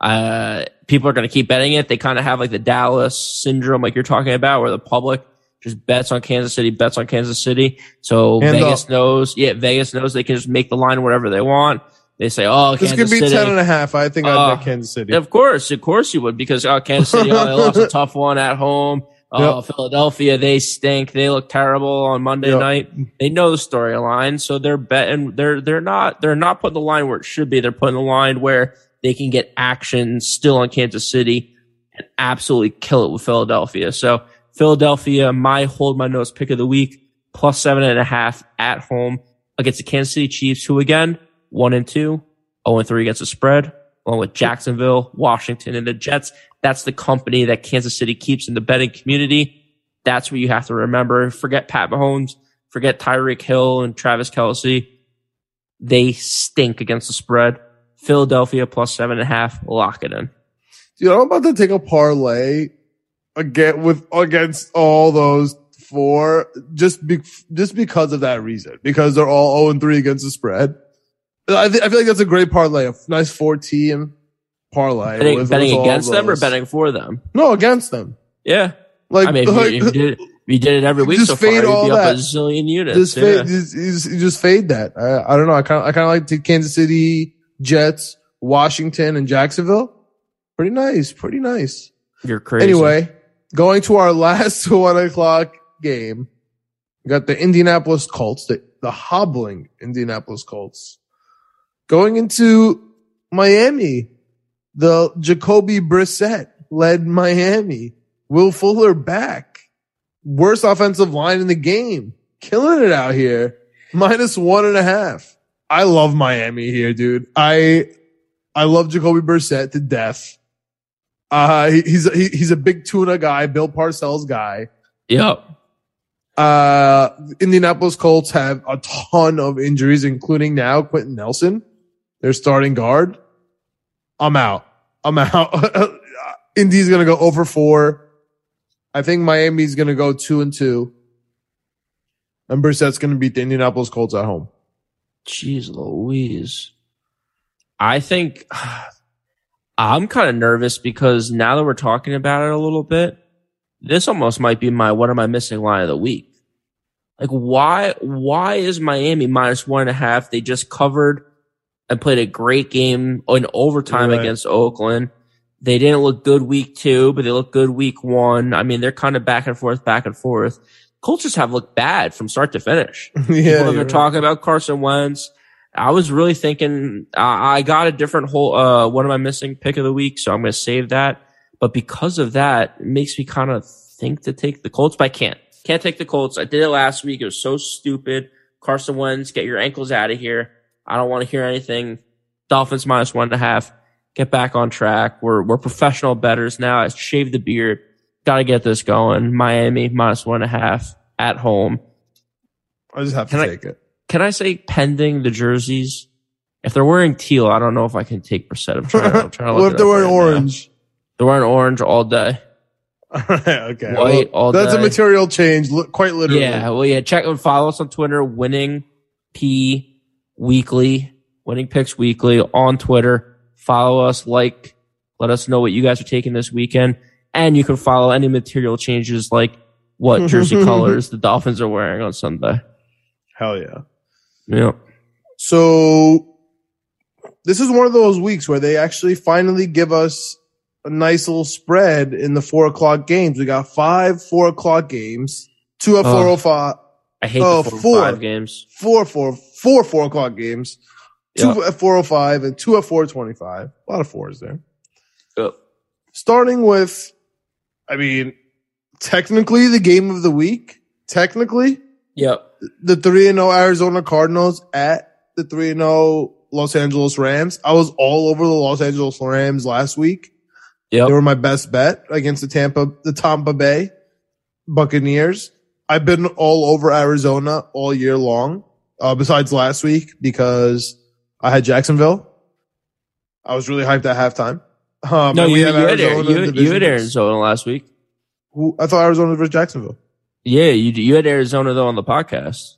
Uh, people are going to keep betting it. They kind of have like the Dallas syndrome, like you're talking about, where the public just bets on Kansas City, bets on Kansas City. So And, uh, Vegas knows, yeah, Vegas knows they can just make the line whatever they want. They say, "Oh, This Kansas could be City." ten and a half. I think I'd Uh, bet Kansas City. Of course, of course you would, because uh, Kansas City oh, they lost a <laughs> tough one at home. Oh, Philadelphia, they stink. They look terrible on Monday Yep. night. They know the storyline, so they're betting. They're they're not they're not putting the line where it should be. They're putting the line where they can get action still on Kansas City and absolutely kill it with Philadelphia. So Philadelphia, my hold my nose pick of the week, plus seven and a half at home against the Kansas City Chiefs, who again one and two, 0 and 3 against the spread, along with Jacksonville, Washington, and the Jets. That's the company that Kansas City keeps in the betting community. That's what you have to remember. Forget Pat Mahomes, forget Tyreek Hill and Travis Kelce. They stink against the spread. Philadelphia plus seven and a half. Lock it in. Dude, I'm about to take a parlay again with against all those four just be, just because of that reason because they're all 0 and 3 against the spread. I, th- I feel like that's a great parlay, a nice four team parlay. Betting, with- betting with against them or betting for them? No, against them. Yeah. Like, I mean, like you, you did it, you did it every week Just so far, fade you'd all be up that. a zillion units. just, yeah. fade, just, just, just fade that. I, I don't know. I kind of I kind of like the Kansas City Jets, Washington, and Jacksonville. Pretty nice. Pretty nice. You're crazy. Anyway, going to our <laughs> last one o'clock game, we got the Indianapolis Colts, the, the hobbling Indianapolis Colts, going into Miami. The Jacoby Brissett led Miami. Will Fuller back. Worst offensive line in the game. Killing it out here. Minus one and a half. I love Miami here, dude. I, I love Jacoby Brissett to death. Uh, he, he's, he, he's a big tuna guy, Bill Parcells guy. Yep. Uh, Indianapolis Colts have a ton of injuries, including now Quenton Nelson, their starting guard. I'm out. I'm out. <laughs> Indy's going to go over four. I think Miami's going to go two and two. And Brissett's going to beat the Indianapolis Colts at home. Jeez Louise. I think <sighs> I'm kind of nervous because now that we're talking about it a little bit, this almost might be my what am I missing line of the week. Like why why is Miami minus one and a half? They just covered and played a great game in overtime Right. against Oakland. They didn't look good week two, but they looked good week one. I mean, they're kind of back and forth, back and forth. Colts just have looked bad from start to finish. <laughs> yeah. People have been right. talking about Carson Wentz. I was really thinking uh, I got a different whole. Uh, what am I missing? Pick of the week, so I'm going to save that. But because of that, it makes me kind of think to take the Colts, but I can't. Can't take the Colts. I did it last week. It was so stupid. Carson Wentz, get your ankles out of here. I don't want to hear anything. Dolphins minus one and a half. Get back on track. We're we're professional betters now. I shaved the beard. Got to get this going. Miami minus one and a half at home. I just have to Can I- take it. Can I say pending the jerseys? If they're wearing teal, I don't know if I can take Brissett. I'm trying, I'm trying to what if they're wearing right now. orange? They're wearing orange all day. All right, <laughs> okay. White all that's a material change, quite literally. Yeah, well, yeah. Check and follow us on Twitter. Winning P Weekly, Winning Picks Weekly on Twitter. follow us, like, let us know what you guys are taking this weekend. And you can follow any material changes like what <laughs> jersey colors the Dolphins are wearing on Sunday. Hell yeah. Yeah. So this is one of those weeks where they actually finally give us a nice little spread in the four o'clock games. We got five four o'clock games, two at Oh. four o five, I hate Oh, the four, oh four. games. four four four four o'clock games, two Yeah. at four o five, and two at four twenty five. A lot of fours there. Yep. Starting with, I mean, technically the game of the week. Technically, Yep. the three and zero Arizona Cardinals at the three and zero Los Angeles Rams. I was all over the Los Angeles Rams last week. Yep. They were my best bet against the Tampa, the Tampa Bay Buccaneers. I've been all over Arizona all year long, uh, besides last week because I had Jacksonville. I was really hyped at halftime. Um, no, and we you, you, have had, Arizona you, you had. Arizona last week. Who, I thought Arizona versus Jacksonville. Yeah, you you had Arizona though on the podcast.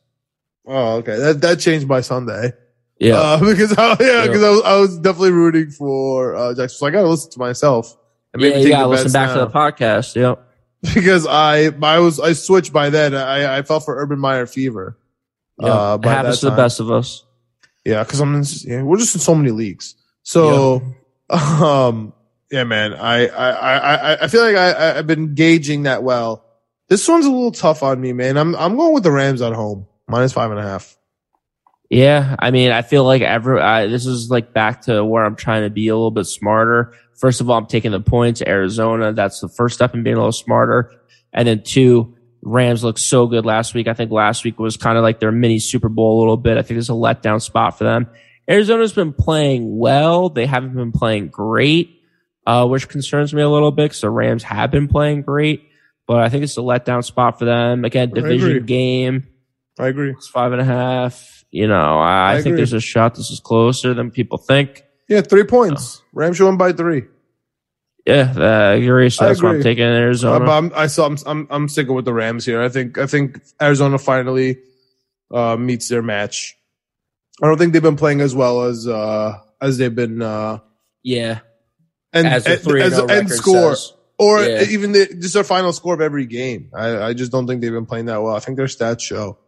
Oh, okay. That, that changed by Sunday. Yeah. Uh, <laughs> because I, yeah, Yeah. because I was, I was definitely rooting for, uh, Jackson. So I got to listen to myself. And yeah, maybe you take gotta the listen back now. to the podcast. Yep. <laughs> because I I was I switched by then. I I fell for Urban Meyer fever. Yeah. Uh, by happens to the best of us. Yeah, because I'm in, yeah, we're just in so many leagues. So, <laughs> um, yeah, man, I I I I- I feel like I- I've been gauging that well. This one's a little tough on me, man. I'm I'm going with the Rams at home minus five and a half. Yeah, I mean, I feel like every I, this is like back to where I'm trying to be a little bit smarter. First of all, I'm taking the points. Arizona, that's the first step in being a little smarter. And then two, Rams looked so good last week. I think last week was kind of like their mini Super Bowl a little bit. I think it's a letdown spot for them. Arizona's been playing well. They haven't been playing great, uh, which concerns me a little bit because the Rams have been playing great. But I think it's a letdown spot for them. Again, division agree. game. I agree. It's five and a half. You know, I, I I think agree. there's a shot this is closer than people think. Yeah, three points. Rams should win by three. Yeah, uh, I agree. So I that's why I'm taking Uh, Arizona. but I'm, I saw, I'm, I'm, I'm sticking with the Rams here. I think, I think Arizona finally, uh, meets their match. I don't think they've been playing as well as, uh, as they've been, uh, yeah, and, as the and- three as and the oh record score says. Or Yeah. even the, just their final score of every game. I, I just don't think they've been playing that well. I think their stats show.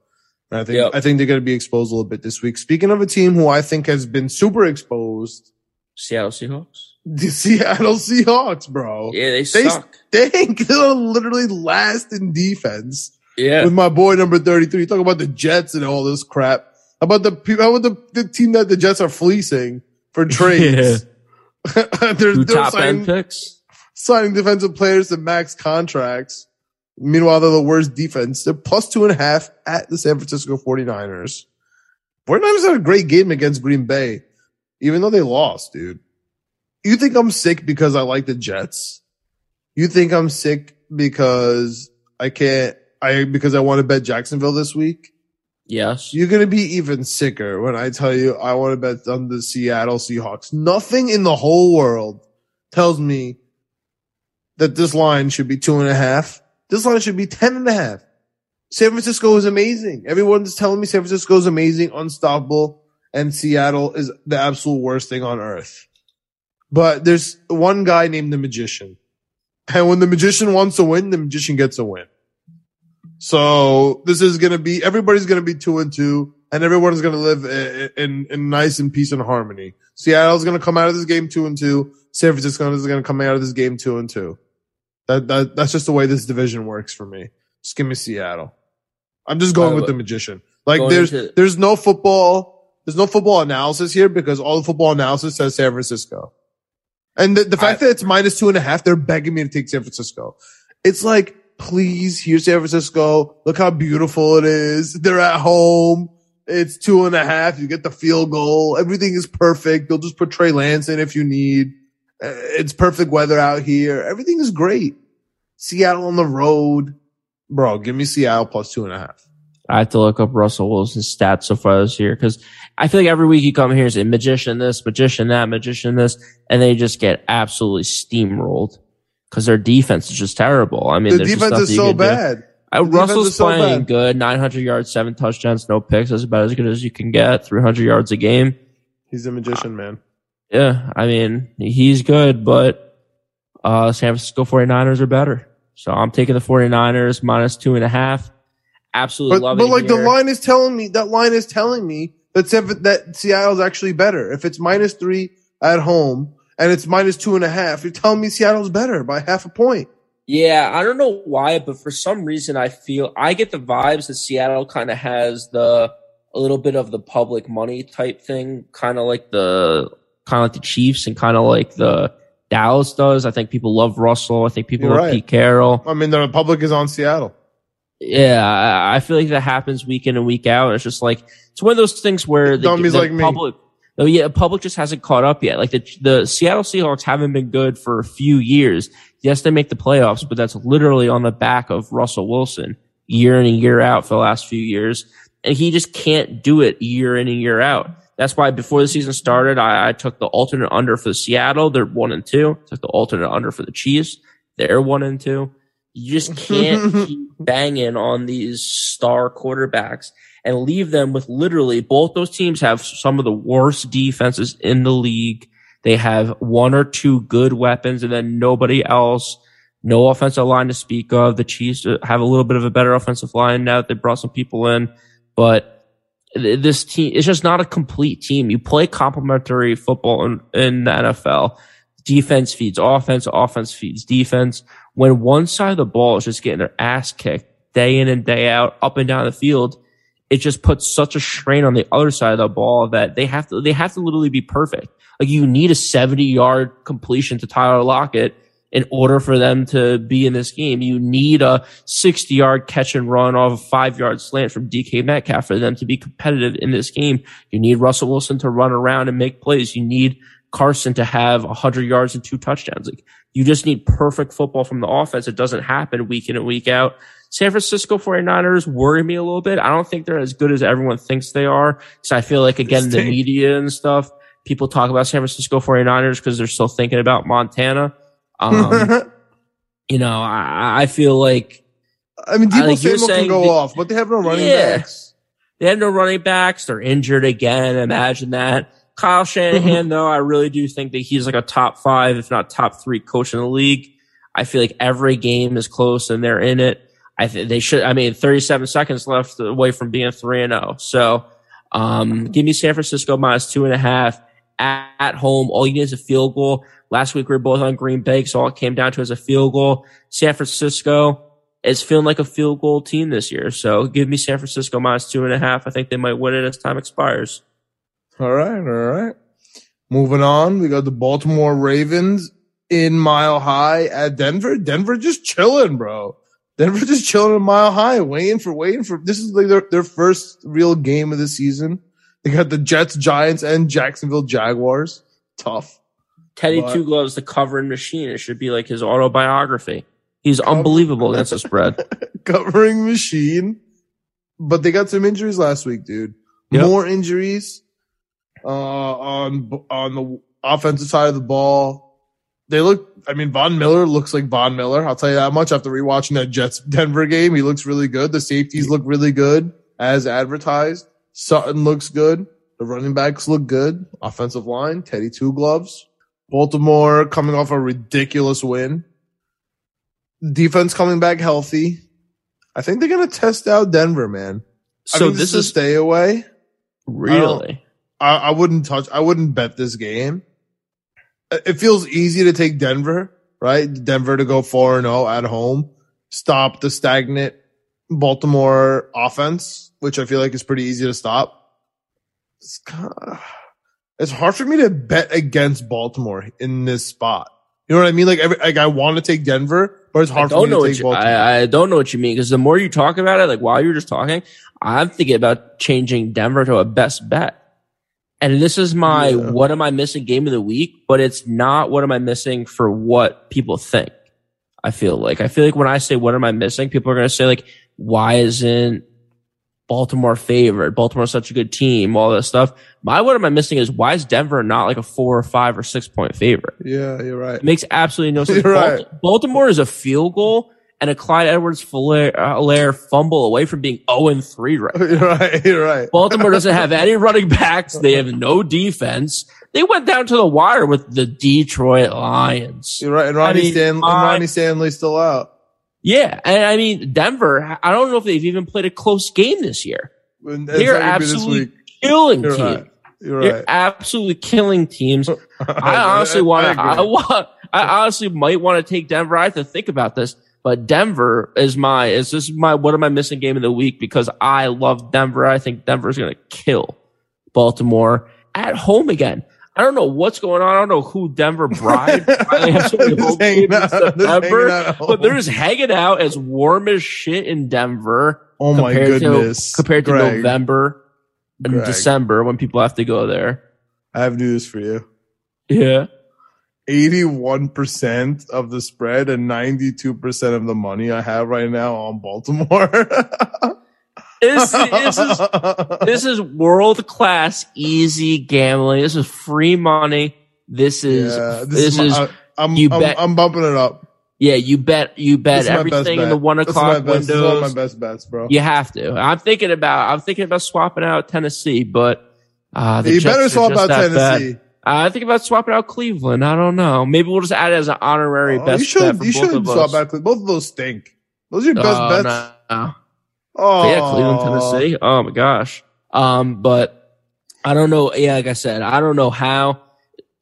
And I think, Yep. I think they're going to be exposed a little bit this week. Speaking of a team who I think has been super exposed, Seattle Seahawks. the Seattle Seahawks, bro. Yeah, they, They suck. stink. <laughs> They're literally last in defense. Yeah, with my boy number 33. Talk about the Jets and all this crap. How about the how about the, the team that the Jets are fleecing for trades? <laughs> <laughs> they're two they're top signing, end picks. Signing defensive players to max contracts. Meanwhile, they're the worst defense. They're plus two and a half at the San Francisco 49ers. 49ers had a great game against Green Bay, even though they lost, dude. You think I'm sick because I like the Jets? You think I'm sick because I can't, I, because I want to bet Jacksonville this week? Yes. You're going to be even sicker when I tell you I want to bet on the Seattle Seahawks. Nothing in the whole world tells me that this line should be two and a half. This line should be ten and a half. San Francisco is amazing. Everyone's telling me San Francisco is amazing, unstoppable, and Seattle is the absolute worst thing on earth. But there's one guy named the magician. And when the magician wants to win, the magician gets a win. So this is going to be, everybody's going to be two and two and everyone's going to live in, in, in nice and peace and harmony. Seattle's going to come out of this game two and two. San Francisco is going to come out of this game two and two. That, that, that's just the way this division works for me. Just give me Seattle. I'm just going with the magician. Like going there's, into- there's no football, there's no football analysis here because all the football analysis says San Francisco. And the, the fact I- that it's minus two and a half, they're begging me to take San Francisco. It's like, please, here's San Francisco. Look how beautiful it is. They're at home. It's two and a half. You get the field goal. Everything is perfect. They'll just put Trey Lance in if you need. Uh, It's perfect weather out here. Everything is great. Seattle on the road. Bro, give me Seattle plus two and a half. I have to look up Russell Wilson's stats so far this year because I feel like every week you come here and say magician this, magician that, magician this, and they just get absolutely steamrolled because their defense is just terrible. I mean, The defense is so bad. Uh, The defense Russell's so playing bad. good, 900 yards, seven touchdowns, no picks. That's about as good as you can get. 300 yards a game. He's a magician, man. Yeah, I mean, he's good, but uh, San Francisco 49ers are better. So I'm taking the 49ers minus two and a half. Absolutely But, love but it. like the line is telling me that line is telling me that San- that Seattle's actually better. If it's minus three at home and it's minus two and a half, you're telling me Seattle's better by half a point. Yeah, I don't know why, but for some reason I feel I get the vibes that Seattle kind of has the a little bit of the public money type thing, kind of like the kind of like the Chiefs and kind of like the Dallas does. I think people love Russell. I think people You're love right. Pete Carroll. I mean, the Republic is on Seattle. Yeah, I, I feel like that happens week in and week out. It's just like it's one of those things where the, Dummies the like me. public, oh yeah, the public just hasn't caught up yet. Like the the Seattle Seahawks haven't been good for a few years. Yes, they make the playoffs, but that's literally on the back of Russell Wilson year in and year out for the last few years, and he just can't do it year in and year out. That's why before the season started, I, I took the alternate under for the Seattle. They're one and two. Took the alternate under for the Chiefs. They're one and two. You just can't <laughs> keep banging on these star quarterbacks and leave them with literally both those teams have some of the worst defenses in the league. They have one or two good weapons and then nobody else. No offensive line to speak of. The Chiefs have a little bit of a better offensive line now that they brought some people in, but this team, it's just not a complete team. You play complementary football in, in the NFL. Defense feeds offense, offense feeds defense. When one side of the ball is just getting their ass kicked day in and day out, up and down the field, it just puts such a strain on the other side of the ball that they have to, they have to literally be perfect. Like you need a 70 yard completion to Tyler Lockett in order for them to be in this game. You need a 60 yard catch and run off a five yard slant from DK Metcalf for them to be competitive in this game. You need Russell Wilson to run around and make plays. You need Carson to have 100 yards and two touchdowns. Like you just need perfect football from the offense. It doesn't happen week in and week out. San Francisco 49ers worry me a little bit. I don't think they're as good as everyone thinks they are. So I feel like again, the media and stuff, people talk about San Francisco 49ers because they're still thinking about Montana. Um, <laughs> you know, I, I feel like I mean, Debo you're Samuel can go off, but they have no running Yeah. backs. they have no running backs. They're injured again. Imagine that. Kyle Shanahan, <laughs> though, I really do think that he's like a top five, if not top three coach in the league. I feel like every game is close and they're in it. I think they should, I mean, 37 seconds left away from being three and oh. So, um, give me San Francisco minus two and a half at, at home. All you need is a field goal. Last week we were both on Green Bay, so all it came down to is a field goal. San Francisco is feeling like a field goal team this year. So give me San Francisco minus two and a half. I think they might win it as time expires. All right, all right. Moving on, we got the Baltimore Ravens in Mile High at Denver. Denver just chilling, bro. Denver just chilling in Mile High, waiting for waiting for. This is like their their first real game of the season. They got the Jets, Giants, and Jacksonville Jaguars. Tough. Teddy But- Two Gloves, the covering machine. It should be like his autobiography. He's unbelievable against the spread. <laughs> covering machine. But they got some injuries last week, dude. Yep. More injuries uh, on on the offensive side of the ball. They look. I mean, Von Miller looks like Von Miller. I'll tell you that much. After rewatching that Jets Denver game, he looks really good. The safeties look really good as advertised. Sutton looks good. The running backs look good. Offensive line, Teddy Two Gloves. Baltimore coming off a ridiculous win. Defense coming back healthy. I think they're gonna test out Denver, man. I So think this a is stay away. really I, I wouldn't touch. I wouldn't bet this game. It it feels easy to take Denver, right? Denver to go four and zero at home, stop the stagnant Baltimore offense, which I feel like is pretty easy to stop. It's, kinda, it's hard for me to bet against Baltimore in this spot. You know what I mean? Like, every, like I want to take Denver, but it's hard for don't me know to take you, Baltimore. I, I don't know what you mean because the more you talk about it, like while you're just talking, I'm thinking about changing Denver to a best bet. And this is my Yeah. what am I missing game of the week, but it's not what am I missing for what people think. I feel like I feel like when I say what am I missing, people are going to say like, why isn't Baltimore favored? Baltimore's such a good team, all that stuff. My what am I missing is why is Denver not like a four or five or six point favorite? yeah, you're right. It makes absolutely no <laughs> sense. You're right. Baltimore is a field goal and a Clyde Edwards Helaire uh, fumble away from being 0 and 3 right <laughs> You're right. You're right. Baltimore doesn't have any <laughs> running backs. They have no defense. They went down to the wire with the Detroit Lions. You're right. And Ronnie I mean, Stanley, and Ronnie Stanley's still out. Yeah. And I mean, Denver, I don't know if they've even played a close game this year. And They're it's not gonna be this absolutely killing You're teams. right. You're They're right. absolutely killing teams. <laughs> I honestly want to, I, want, I honestly might want to take Denver. I have to think about this, but Denver is my, is this my, what am I missing game of the week? Because I love Denver. I think Denver's going to kill Baltimore at home again. I don't know what's going on. I don't know who Denver bribed. <laughs> I have so many Just home hanging games in out- just hanging September, out but they're just hanging out as warm as shit in Denver Oh my compared goodness. to compared to Greg, November and Greg. December when people have to go there. I have news for you. Yeah. 81% of the spread and 92% of the money I have right now on Baltimore. <laughs> This, this is this is world class easy gambling. This is free money. This is Yeah, this, is, my- I, I'm, you I'm, bet- I'm bumping it up. yeah. You bet you bet This is everything in the one This is o'clock best, this is one of windows. my best bets, bro. You have to. I'm thinking about I'm thinking about swapping out Tennessee, but uh, the you better swap out bad. Tennessee. Uh, I think about swapping out Cleveland. I don't know. Maybe we'll just add it as an honorary Oh, best you should, you should swap us. out. Both of those stink. Those are your best Oh, bets. no. Oh, yeah, Cleveland, Tennessee. Oh my gosh. Um, but I don't know. Yeah, like I said, I don't know how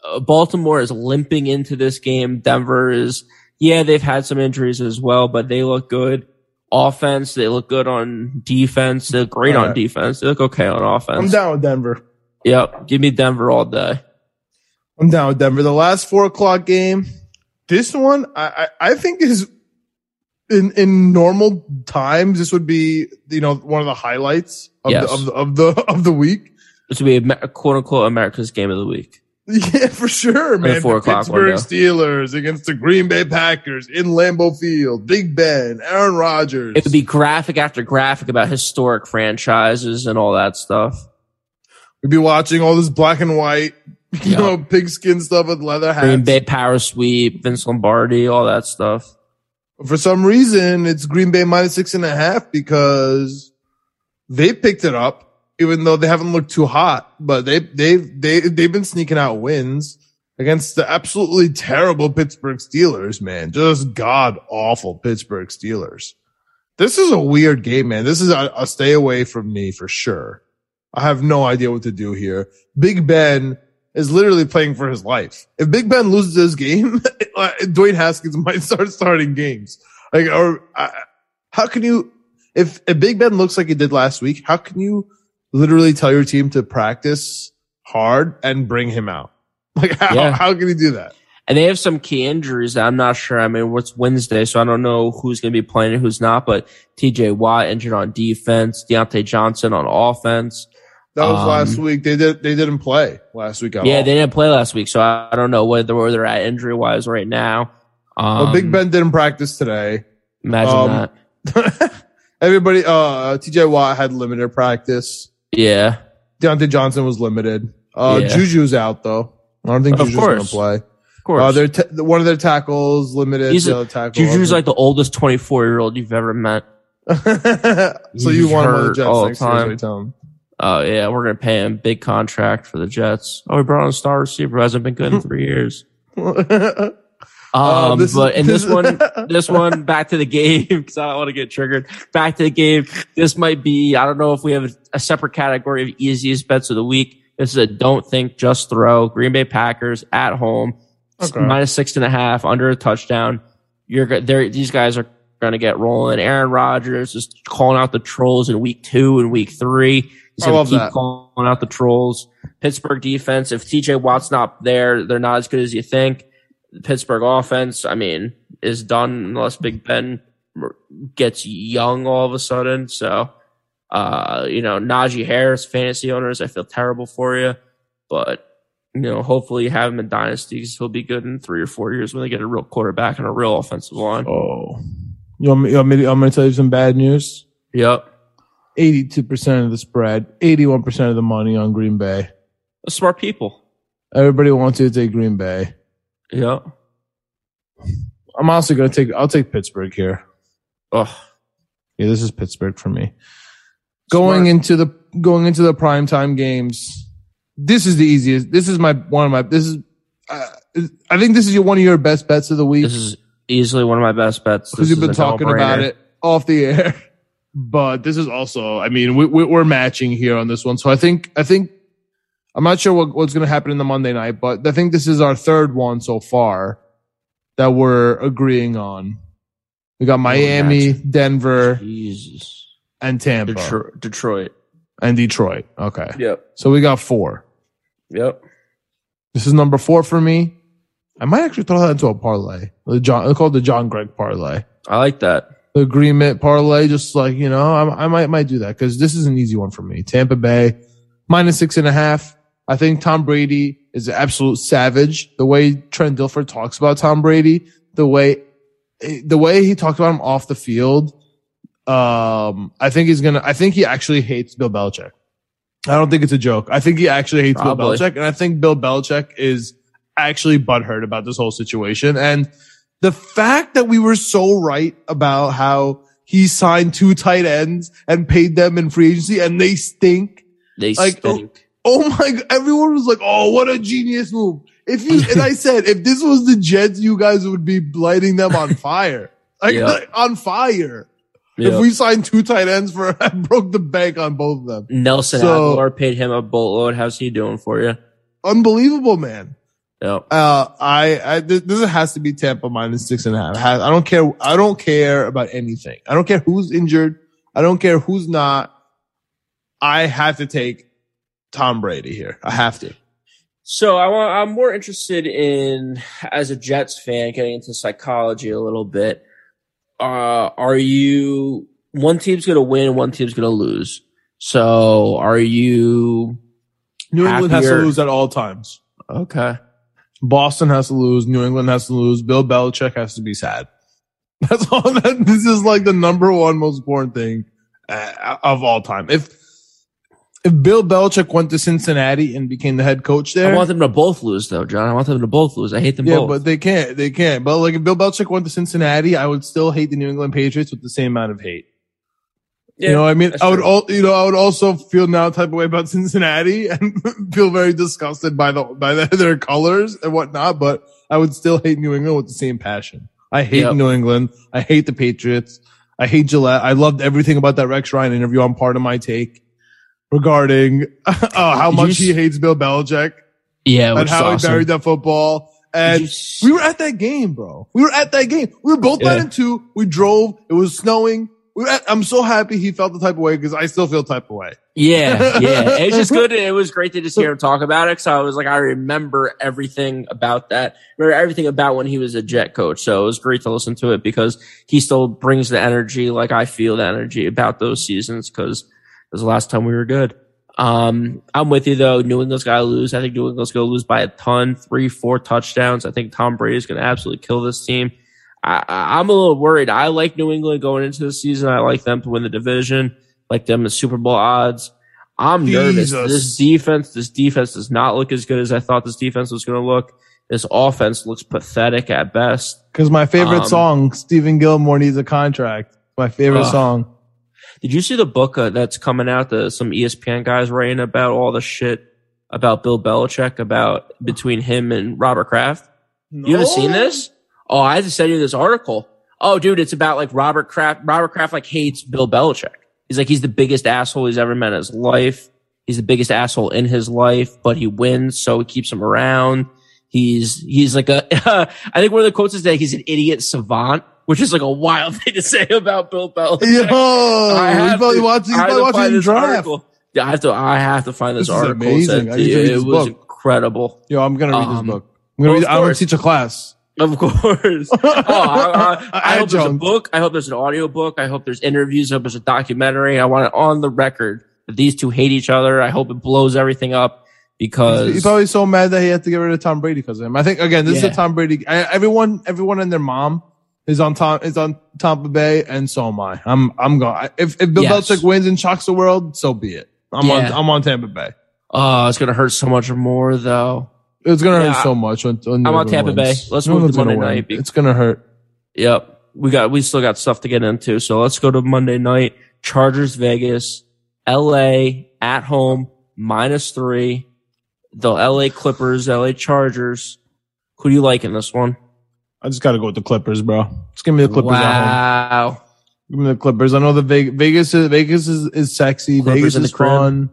uh, Baltimore is limping into this game. Denver is, yeah, they've had some injuries as well, but they look good. Offense, they look good on defense. They look great All on defense. They look okay on offense. I'm down with Denver. Yep. Give me Denver all day. I'm down with Denver. The last four o'clock game, this one, I, I, I think is in, in normal times, this would be, you know, one of the highlights of, Yes. the, of the, of the, of the week. This would be a quote unquote America's game of the week. Yeah, for sure, man. four The o'clock Pittsburgh window. Steelers against the Green Bay Packers in Lambeau Field. Big Ben, Aaron Rodgers. It would be graphic after graphic about historic franchises and all that stuff. We'd be watching all this black and white, <laughs> you Yeah. know, pigskin stuff with leather hats. Green Bay power sweep, Vince Lombardi, all that stuff. For some reason, it's Green Bay minus six and a half because they picked it up, even though they haven't looked too hot, but they, they've, they, they've been sneaking out wins against the absolutely terrible Pittsburgh Steelers, man. Just god awful Pittsburgh Steelers. This is a weird game, man. This is a, a stay away from me for sure. I have no idea what to do here. Big Ben is literally playing for his life. If Big Ben loses this game, <laughs> uh, Dwayne Haskins <laughs> might start starting games. Like, or uh, how can you, if, if Big Ben looks like he did last week, how can you literally tell your team to practice hard and bring him out? <laughs> Like, how, Yeah. how can he do that? And they have some key injuries that I'm not sure. I mean, what's Wednesday, so I don't know who's going to be playing and who's not, but TJ Watt injured on defense, Diontae Johnson on offense. That was Um, last week. They did, they didn't play last week at Yeah, all. they didn't play last week, so I, I don't know whether where they're at injury wise right now. Um, Well, Big Ben didn't practice today. Imagine um, that. <laughs> Everybody, uh, TJ Watt had limited practice. Yeah. Diontae Johnson was limited. Uh, Yeah. Juju's out though. I don't think Of Juju's going to play. Of course. Uh, their ta- one of their tackles limited. He's the a- tackle Juju's like the oldest 24 year old you've ever met. <laughs> so you want him on the Jets next time. what tell him. Oh yeah, we're gonna pay him big contract for the Jets. Oh, we brought on a star receiver who hasn't been good in three years. <laughs> Um, this but in this this <laughs> one, this one, back to the game <laughs> because I don't want to get triggered. Back to the game. This might be. I don't know if we have a, a separate category of easiest bets of the week. This is a don't think, just throw. Green Bay Packers at home, Okay. minus six and a half, under a touchdown. You're there. These guys are going to get rolling. Aaron Rodgers is calling out the trolls in week two and week three. He's I going love to keep that. calling out the trolls. Pittsburgh defense. If TJ Watt's not there, they're not as good as you think. The Pittsburgh offense, I mean, is done unless Big Ben gets young all of a sudden. So, uh, you know, Najee Harris, fantasy owners, I feel terrible for you, but you know, hopefully you have him in dynasty because he'll be good in three or four years when they get a real quarterback and a real offensive line. Oh, you want me? You want me to, I'm going to tell you some bad news. Yep. 82% of the spread, 81% of the money on Green Bay. Smart people. Everybody wants you to take Green Bay. Yeah. I'm also going to take, I'll take Pittsburgh here. Oh, Yeah, this is Pittsburgh for me. Going Smart. into the going into the primetime games, this is the easiest. This is my one of my. This is. Uh, I think this is your, one of your best bets of the week this is easily one of my best bets. because This you've been talking about no-brainer. it off the air. <laughs> But this is also. I mean, we, we, we're matching here on this one, so I think I think I'm not sure what, what's going to happen in the Monday night, but I think this is our third one so far that we're agreeing on. We got Miami, matching. Denver, Jesus. and Tampa. Detroit. Detroit. and Detroit. Okay. Yep. So we got four. Yep. This is number four for me. I might actually throw that into a parlay. The John, called the John Gregg parlay. I like that. The agreement parlay, just like, you know, I, I might, might do that because this is an easy one for me. Tampa Bay minus six and a half. I think Tom Brady is an absolute savage. The way Trent Dilfer talks about Tom Brady, the way, the way he talked about him off the field, um, I think he's gonna. I think he actually hates Bill Belichick. I don't think it's a joke. I think he actually hates Probably. Bill Belichick, and I think Bill Belichick is actually butthurt about this whole situation. And the fact that we were so right about how he signed two tight ends and paid them in free agency, and they stink. They Like, oh, stink. Oh my! God. Everyone was like, "Oh, what a genius move!" If you and I said, if this was the Jets, you guys would be lighting them on <laughs> fire, like, Yeah. like, on fire. Yep. If we signed two tight ends for, <laughs> I broke the bank on both of them. Nelson So- Agholor paid him a boatload. How's he doing for you? Unbelievable, man. Yep. Uh, I, I, this has to be Tampa minus six and a half. I don't care. I don't care about anything. I don't care who's injured. I don't care who's not. I have to take Tom Brady here. I have to. So I want, I'm more interested in, as a Jets fan, getting into psychology a little bit. Uh, are you, one team's going to win, one team's going to lose. So are you, New England has to lose at all times. okay. Boston has to lose. New England has to lose. Bill Belichick has to be sad. <laughs> That's all that, this is like the number one most important thing uh, of all time. If, if Bill Belichick went to Cincinnati and became the head coach there, I want them to both lose though, John. I want them to both lose. I hate them both. Yeah, both. but they can't. They can't. But like if Bill Belichick went to Cincinnati, I would still hate the New England Patriots with the same amount of hate. Yeah, you know I mean? I would all, you know, I would also feel now type of way about <laughs> Cincinnati and <laughs> feel very disgusted by the, by the, <laughs> their colors and whatnot, but I would still hate New England with the same passion. I hate Yep. New England. I hate the Patriots. I hate Gillette. I loved everything about that Rex Ryan interview on part of my take regarding uh, how Did much s- he hates Bill Belichick yeah, and how awesome. he buried that football. And s- we were at that game, bro. We were at that game. We were both Yeah. nine and two. We drove. It was snowing. We were at, I'm so happy he felt the type of way because I still feel type of way. Yeah, yeah. <laughs> It was just good. It was great to just hear him talk about it. So I was like, I remember everything about that. Remember everything about when he was a jet coach. So it was great to listen to it because he still brings the energy. Like I feel the energy about those seasons because it was the last time we were good. Um, I'm with you though. New England's got to lose. I think New England's going to lose by a ton, three, four touchdowns. I think Tom Brady's going to absolutely kill this team. I, I- I'm a little worried. I like New England going into the season. I like them to win the division, like them as Super Bowl odds. I'm nervous. This defense, this defense does not look as good as I thought this defense was going to look. This offense looks pathetic at best. Cause my favorite Um, song, Stephon Gilmore needs a contract. My favorite Ugh. song. Did you see the book uh, that's coming out? The some ESPN guys writing about all the shit about Bill Belichick about between him and Robert Kraft. You haven't seen this? Oh, I just sent you this article. Oh, dude, it's about like Robert Kraft. Robert Kraft like hates Bill Belichick. He's like he's the biggest asshole he's ever met in his life. He's the biggest asshole in his life, but he wins, so he keeps him around. He's he's like a. <laughs> I think one of the quotes is that he's an idiot savant, which is like a wild <laughs> thing to say about Bill Belichick. Yo, I he's have probably to- watching, he's I probably watching find the this draft. article. I have to. I have to find this, This article. amazing. Sent to need to read It this was book. incredible. Yo, I'm going to read Um, this book. I'm gonna, of I'm gonna teach a class. Of course. <laughs> oh, I, I, I hope there's a book. I hope there's an audio book. I hope there's interviews. I hope there's a documentary. I want it on the record that these two hate each other. I hope it blows everything up because He's probably so mad that he had to get rid of Tom Brady because of him. I think again, this is a Tom Brady. I, everyone, everyone and their mom is on Tom is on Tampa Bay, and so am I. I'm I'm going. If if Bill Yes. Belichick wins and shocks the world, so be it. I'm on I'm on Tampa Bay. oh, it's gonna hurt so much more though. It's gonna Yeah, hurt so much. When, when I'm on England Tampa wins. Bay. Let's New move to Monday win. night It's gonna hurt. Yep. we got we still got stuff to get into. So let's go to Monday night. Chargers Vegas, LA at home minus three. The LA Clippers, LA Chargers. Who do you like in this one? I just got to go with the Clippers, bro. Just give me the Clippers wow. Give me the Clippers. I know the Vegas, Vegas is Vegas is, is sexy. Clippers Vegas is crib. fun.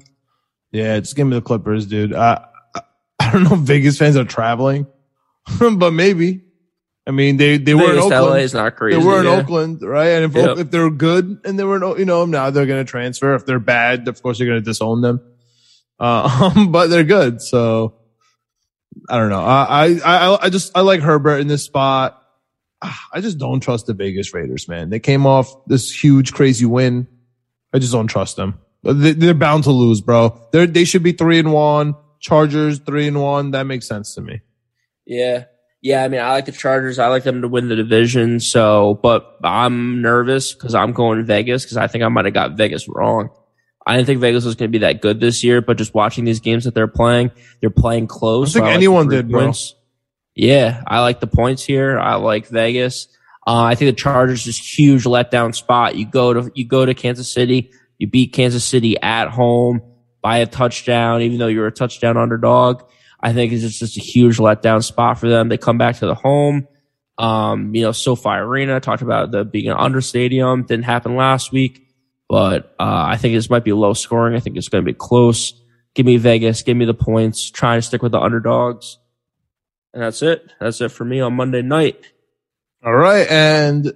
Yeah, just give me the Clippers, dude. I, I don't know if Vegas fans are traveling, <laughs> but maybe. I mean, they they were in Oakland. LA is not crazy. they were in yeah. Oakland, right? And if Yep. if they're good and they were in, you know, now they're going to transfer. If they're bad, of course, they're going to disown them. Uh, <laughs> but they're good, so I don't know. I, I I I just I like Herbert in this spot. Ah, I just don't trust the Vegas Raiders, man. They came off this huge, crazy win. I just don't trust them. They- They're bound to lose, bro. They they should be three and one. Chargers three and one. That makes sense to me. Yeah. Yeah, I mean, I like the Chargers. I like them to win the division. So, but I'm nervous because I'm going to Vegas because I think I might have got Vegas wrong. I didn't think Vegas was going to be that good this year, but just watching these games that they're playing, they're playing close. I think so like anyone did, bro. points. Yeah, I like the points here. I like Vegas. Uh, I think the Chargers is huge letdown spot. You go to you go to Kansas City, you beat Kansas City at home by a touchdown, even though you're a touchdown underdog. I think it's just, a huge letdown spot for them. They come back to the home. Um, you know, SoFi Arena talked about the being an under stadium. Didn't happen last week, but uh, I think this might be low scoring. I think it's going to be close. Give me Vegas. Give me the points. Try to stick with the underdogs. And that's it. That's it for me on Monday night. All right. And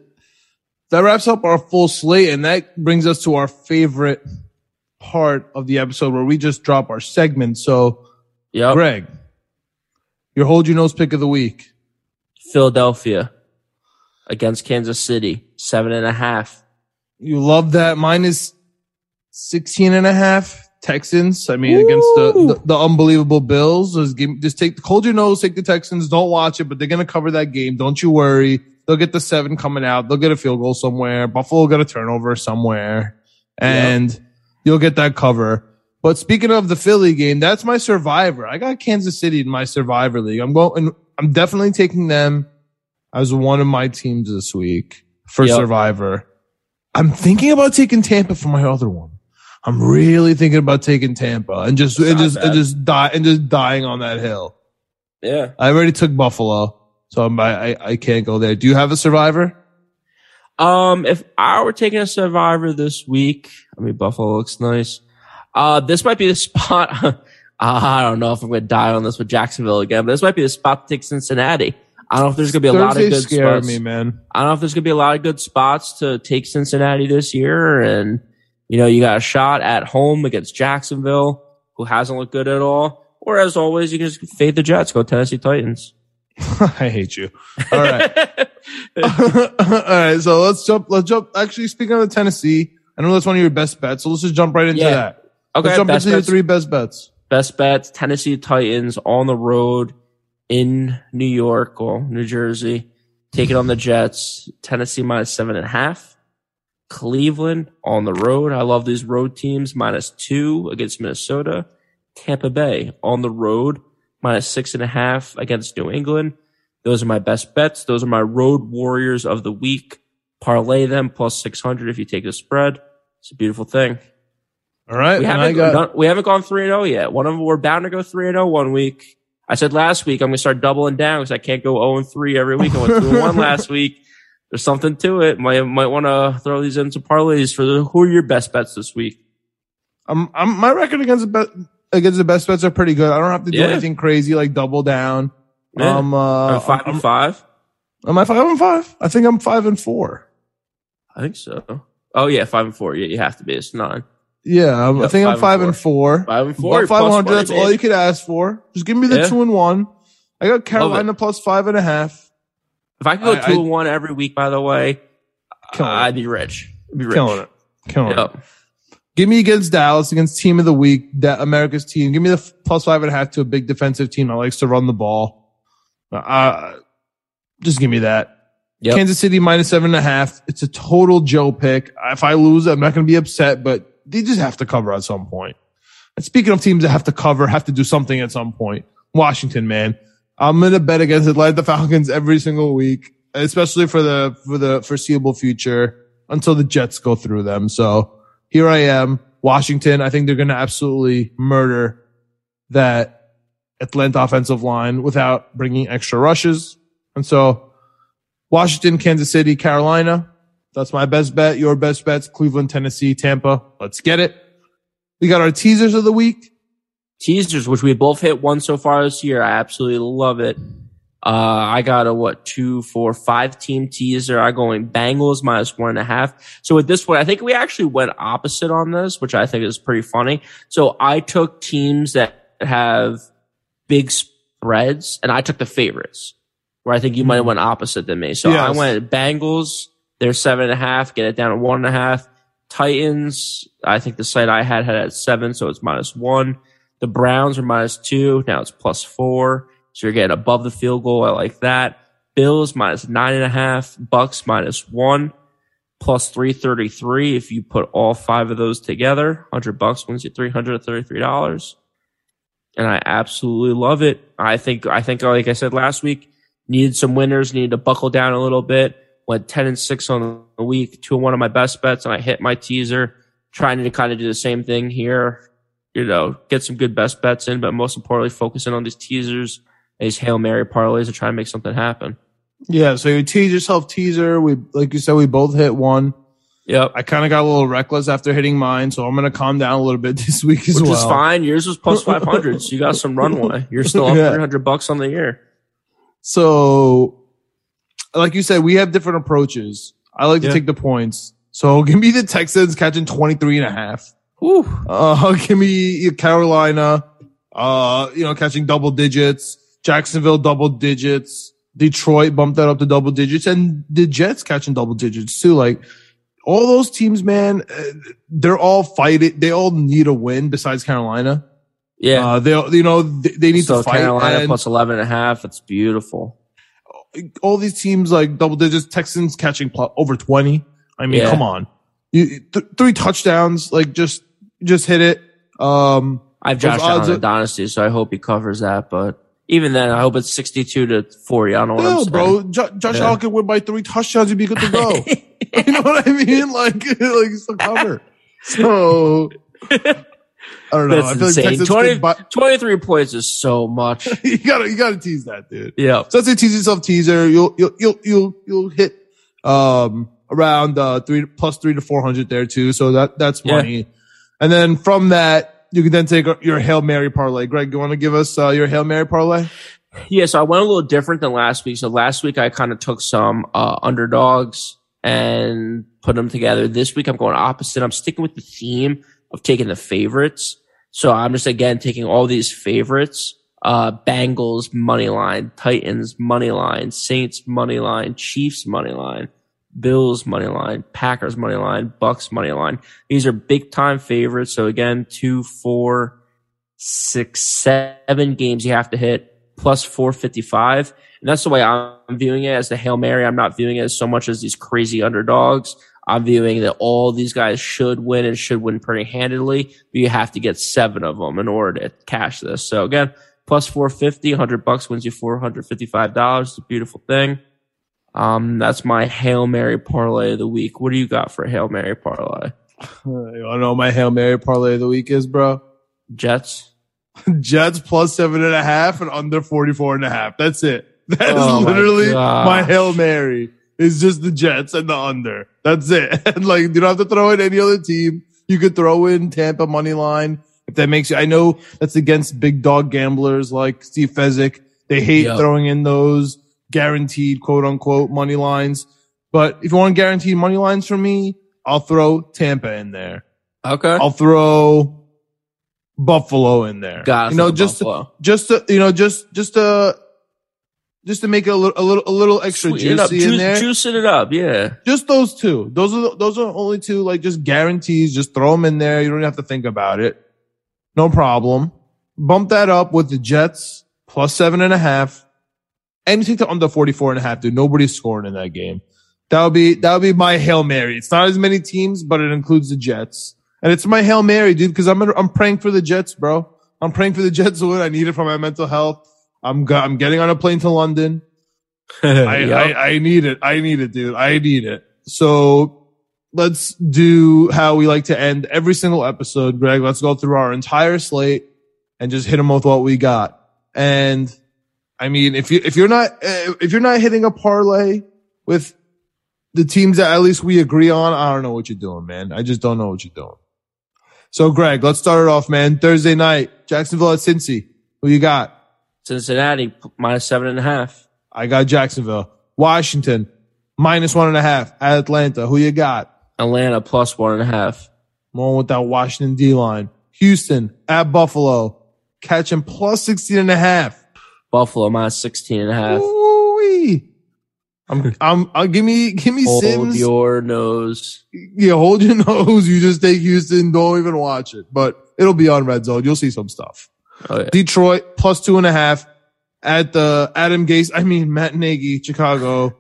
that wraps up our full slate. And that brings us to our favorite part of the episode where we just drop our segment. So, Yep. Greg, your hold your nose pick of the week. Philadelphia against Kansas City, seven and a half. You love that minus 16 and a half Texans. I mean, against the, the, the unbelievable Bills. Just, give, just take, hold your nose, take the Texans. Don't watch it, but they're going to cover that game. Don't you worry. They'll get the seven coming out. They'll get a field goal somewhere. Buffalo get a turnover somewhere and you'll get that cover. But speaking of the Philly game, that's my survivor. I got Kansas City in my survivor league. I'm going, I'm definitely taking them as one of my teams this week for Yep. survivor. I'm thinking about taking Tampa for my other one. I'm really thinking about taking Tampa and just and just and just die and just dying on that hill. Yeah. I already took Buffalo, so I'm, I I- I can't go there. Do you have a survivor? Um, if I were taking a survivor this week, I mean, Buffalo looks nice. Uh, this might be the <laughs> spot. I don't know if I'm going to die on this with Jacksonville again, but this might be the spot to take Cincinnati. I don't know if there's going to be a lot of good scared spots. me, man. I don't know if there's going to be a lot of good spots to take Cincinnati this year. And, you know, you got a shot at home against Jacksonville, who hasn't looked good at all. Or as always, you can just fade the Jets, go Tennessee Titans. <laughs> I hate you. All right. <laughs> <laughs> All right. So let's jump. Let's jump. Actually, speaking of Tennessee, I know that's one of your best bets. So let's just jump right into Yeah. that. okay. let's jump into your three best bets. Best bets, Tennessee Titans on the road in New York or New Jersey. Take it on the Jets. Tennessee minus seven and a half. Cleveland on the road. I love these road teams. Minus two against Minnesota. Tampa Bay on the road. Minus six and a half against New England. Those are my best bets. Those are my road warriors of the week. Parlay them plus 600 if you take the spread. It's a beautiful thing. All right. We haven't got, done, we haven't gone three and zero yet. One of them we're bound to go three and zero one week. I said last week I'm gonna start doubling down because I can't go zero and three every week. I went two and one <laughs> last week. There's something to it. Might might want to throw these into parlays for the who are your best bets this week? I'm, I'm, my record against the bet, against the best bets are pretty good. I don't have to do Yeah. anything crazy like double down. Yeah. Um, uh, I'm five I'm, and five. am I five and five? I think I'm five and four. I think so. Oh yeah, five and four. Yeah, you have to be. It's nine. Yeah, I'm, I Yep, think I'm five five and and four. Five and four. Plus 500. That's all you could ask for. Just give me the Yeah. two and one. I got Carolina plus five and a half. If I could go I- two I- and one every week, by the way. I'd be rich. I'd be rich. Killing it. Killing it. Give me against Dallas, against team of the week, that America's team. Give me the plus five and a half to a big defensive team that likes to run the ball. Uh, just give me that. Yep. Kansas City minus seven and a half. It's a total Joe pick. If I lose, I'm not going to be upset, but they just have to cover at some point. And speaking of teams that have to cover, have to do something at some point. Washington, man. I'm going to bet against Atlanta Falcons every single week. especially for the for the foreseeable future until the Jets go through them. So here I am, Washington. I think they're going to absolutely murder that Atlanta offensive line without bringing extra rushes. And so Washington, Kansas City, Carolina. That's my best bet. Your best bets, Cleveland, Tennessee, Tampa. Let's get it. We got our teasers of the week. Teasers, which we both hit one so far this year. I absolutely love it. Uh, I got a what two, four, five team teaser. I going Bengals minus one and a half. So at this point, I think we actually went opposite on this, which I think is pretty funny. So I took teams that have big spreads and I took the favorites where I think you might have hmm. went opposite than me. So I went Bengals. They're seven and a half. Get it down to one and a half. Titans. I think the site I had had at seven, so it's minus one. The Browns are minus two. Now it's plus four. So you're getting above the field goal. I like that. Bills minus nine and a half. Bucks minus one. Plus 333 if you put all five of those together. 100 bucks wins you $333. And I absolutely love it. I think, I think, like I said last week, needed some winners, needed to buckle down a little bit. Went 10 and 6 on the week, two and one of my best bets, and I hit my teaser. Trying to kind of do the same thing here. You know, get some good best bets in, but most importantly, focusing on these teasers, these Hail Mary parlays to try and make something happen. Yeah. So you tease yourself teaser. We, like you said, we both hit one. Yep. I kind of got a little reckless after hitting mine, so I'm going to calm down a little bit <laughs> this week as Which well. Which is fine. Yours was plus <laughs> 500, so you got some runway. You're still up <laughs> Yeah. 300 bucks on the year. So, like you said, we have different approaches. I like to take the points. So give me the Texans catching 23 and a half. Whew. Uh, give me Carolina, uh, you know, catching double digits. Jacksonville double digits. Detroit bumped that up to double digits and the Jets catching double digits too. Like all those teams, man, uh, they're all fighting. They all need a win besides Carolina. Yeah. Uh, they, you know, they, they need so to fight. Carolina and- plus 11 and a half. It's beautiful. all these teams like double digits, Texans catching pl- over 20. I mean, Yeah. come on. You, th- three touchdowns, like just, just hit it. Um, I have Those Josh Allen in Dynasty, so I hope he covers that. But even then, I hope it's 62 to 40. I don't know what I'm no, bro, Jo- Josh Yeah. Allen could win by three touchdowns. You'd be good to go. <laughs> know what I mean? Like, <laughs> like it's the cover. So, I don't know. That's I feel insane. like Texans 20, could buy, 23 points is so much. <laughs> you gotta, you gotta tease that, dude. yeah. So let's say tease yourself teaser. You'll, you'll, you'll, you'll, you'll hit, um, around, uh, three plus three to 400 there too. So that, that's Yeah. money. And then from that, you can then take your Hail Mary parlay. Greg, you want to give us, uh, your Hail Mary parlay? Yeah, so I went a little different than last week. So last week I kind of took some uh, underdogs and put them together. This week I'm going opposite. I'm sticking with the theme of taking the favorites. So I'm just again taking all these favorites. Uh, Bengals money line, Titans money line, Saints money line, Chiefs money line, Bills money line, Packers money line, Bucks money line. These are big time favorites. So again, two, four, six, seven games you have to hit plus 455. And that's the way I'm viewing it as the Hail Mary. I'm not viewing it as so much as these crazy underdogs. I'm viewing that all these guys should win and should win pretty handedly, but you have to get seven of them in order to cash this. So again, plus 450, 100 bucks wins you $455. It's a beautiful thing. Um, that's my Hail Mary parlay of the week. What do you got for Hail Mary parlay? <laughs> You want to know what my Hail Mary parlay of the week is, bro? Jets? <laughs> Jets plus seven and a half and under 44 and a half. That's it. <laughs> That is Oh literally gosh. my Hail Mary. It's just the Jets and the under. That's it. <laughs> And like, you don't have to throw in any other team. You could throw in Tampa money line. If that makes you, I know that's against big dog gamblers like Steve Fezzik. They hate Yep. throwing in those guaranteed quote unquote money lines. But if you want guaranteed money lines from me, I'll throw Tampa in there. Okay. I'll throw Buffalo in there. Got it you know, just Buffalo. just to, you know, just just to just to make it a little a little a little extra Sweeten it up. juicy in there. juicing it up. Yeah. Just those two. Those are the, those are only two like just guarantees. Just throw them in there. You don't have to think about it. No problem. Bump that up with the Jets plus seven and a half. Anything to take the under 44 and a half, dude. Nobody's scoring in that game. That would be, that would be my Hail Mary. It's not as many teams, but it includes the Jets. And it's my Hail Mary, dude, because I'm, I'm praying for the Jets, bro. I'm praying for the Jets to win. I need it for my mental health. I'm, go- I'm getting on a plane to London. <laughs> I, Yep. I, I need it. I need it, dude. I need it. So let's do how we like to end every single episode, Greg. Let's go through our entire slate and just hit them with what we got. And I mean, if you, if you're not, uh, if you're not hitting a parlay with the teams that at least we agree on, I don't know what you're doing, man. I just don't know what you're doing. So Greg, let's start it off, man. Thursday night, Jacksonville at Cincy. Who you got? Cincinnati minus seven and a half. I got Jacksonville. Washington, minus one and a half at Atlanta. Who you got? Atlanta plus one and a half. On with that Washington D line. Houston at Buffalo, catching plus 16 and a half. Buffalo minus 16 and a half. Ooh-wee. I'm, I'm, I'll give me, give me Hold Sims. Hold your nose. yeah, hold your <laughs> nose. You just take Houston. Don't even watch it, but it'll be on red zone. You'll see some stuff. Oh, yeah. Detroit plus two and a half at the Adam Gase. I mean, Matt Nagy, Chicago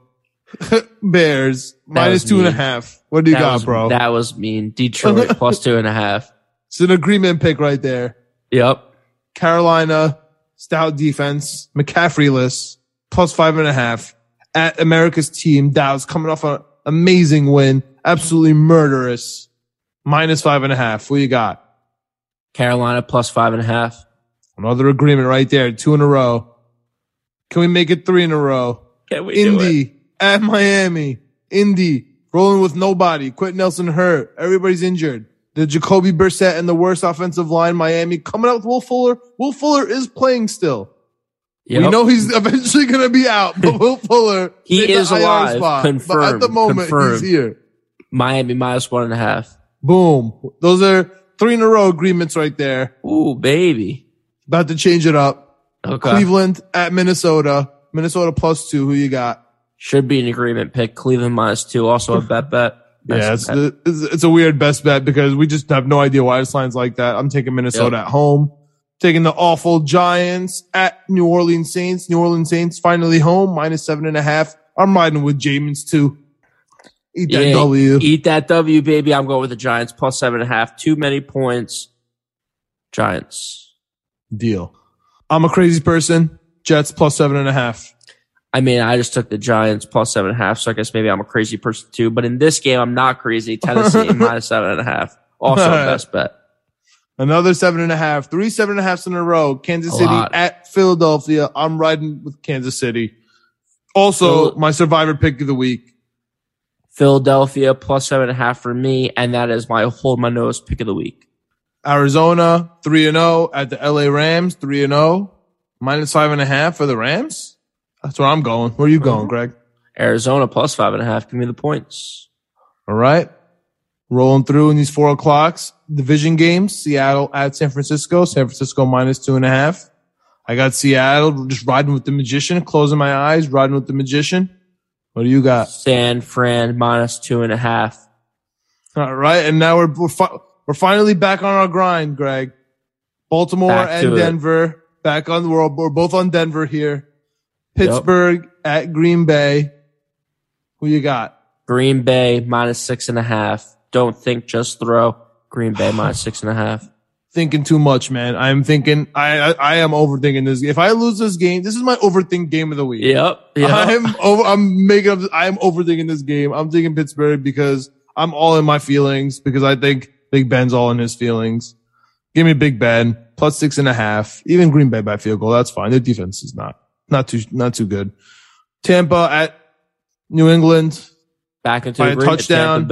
<laughs> Bears minus was and a half. What do you that got, was, bro? That was mean. Detroit <laughs> plus two and a half. It's an agreement pick right there. Yep. Carolina, stout defense, McCaffrey-less, plus five and a half at America's team. Dallas coming off an amazing win, absolutely murderous, minus five and a half. What do you got? Carolina plus five and a half. Another agreement right there, two in a row. Can we make it three in a row? Can we do it? Indy at Miami. Indy rolling with nobody. Quenton Nelson hurt. Everybody's injured. The Jacoby Brissett and the worst offensive line, Miami coming out with Will Fuller. Will Fuller is playing still. Yep. We know he's <laughs> eventually going to be out, but Will <laughs> Fuller He the is alive. But at the moment, Confirmed. he's here. Miami minus one and a half. Boom. Those are three in a row agreements right there. Ooh, baby. About to change it up. Okay. Cleveland at Minnesota. Minnesota plus two. Who you got? Should be an agreement pick. Cleveland minus two. Also a bet bet. <laughs> Yeah, it's, bet. it's, it's a weird best bet because we just have no idea why this line's like that. I'm taking Minnesota at home, taking the awful Giants at New Orleans Saints. New Orleans Saints finally home, minus seven and a half. I'm riding with Jameis too. Eat that Yeah, W. Eat that W, baby. I'm going with the Giants plus seven and a half. Too many points. Giants. Deal. I'm a crazy person. Jets plus seven and a half. I mean, I just took the Giants plus seven and a half, so I guess maybe I'm a crazy person too. But in this game, I'm not crazy. Tennessee <laughs> minus seven and a half. Also <laughs> best bet. Another seven and a half. Three seven and a halves in a row. Kansas A City lot. at Philadelphia. I'm riding with Kansas City. Also, Phil- my survivor pick of the week. Philadelphia plus seven and a half for me, and that is my hold my nose pick of the week. Arizona, 3 and 0 at the LA Rams, 3 and 0. Minus five and a half for the Rams. That's where I'm going. Where are you going, mm-hmm. Greg? Arizona plus five and a half. Give me the points. All right. Rolling through in these four o'clocks. Division games. Seattle at San Francisco. San Francisco minus two and a half. I got Seattle just riding with the magician, closing my eyes, riding with the magician. What do you got? San Fran minus two and a half. All right. And now we're, we're, fi- we're finally back on our grind, Greg. Baltimore Back and it. Denver back on the world. We're both on Denver here. Pittsburgh at Green Bay. Who you got? Green Bay minus six and a half. Don't think, just throw. Green Bay minus <sighs> six and a half. Thinking too much, man. I'm thinking, I, I, I am overthinking this. If I lose this game, this is my overthink game of the week. Yep. yep. I'm over, I'm making up, I'm overthinking this game. I'm taking Pittsburgh because I'm all in my feelings because I think Big Ben's all in his feelings. Give me Big Ben plus six and a half. Even Green Bay by field goal. That's fine. Their defense is not, not too, not too good. Tampa at New England, Back into by a touchdown.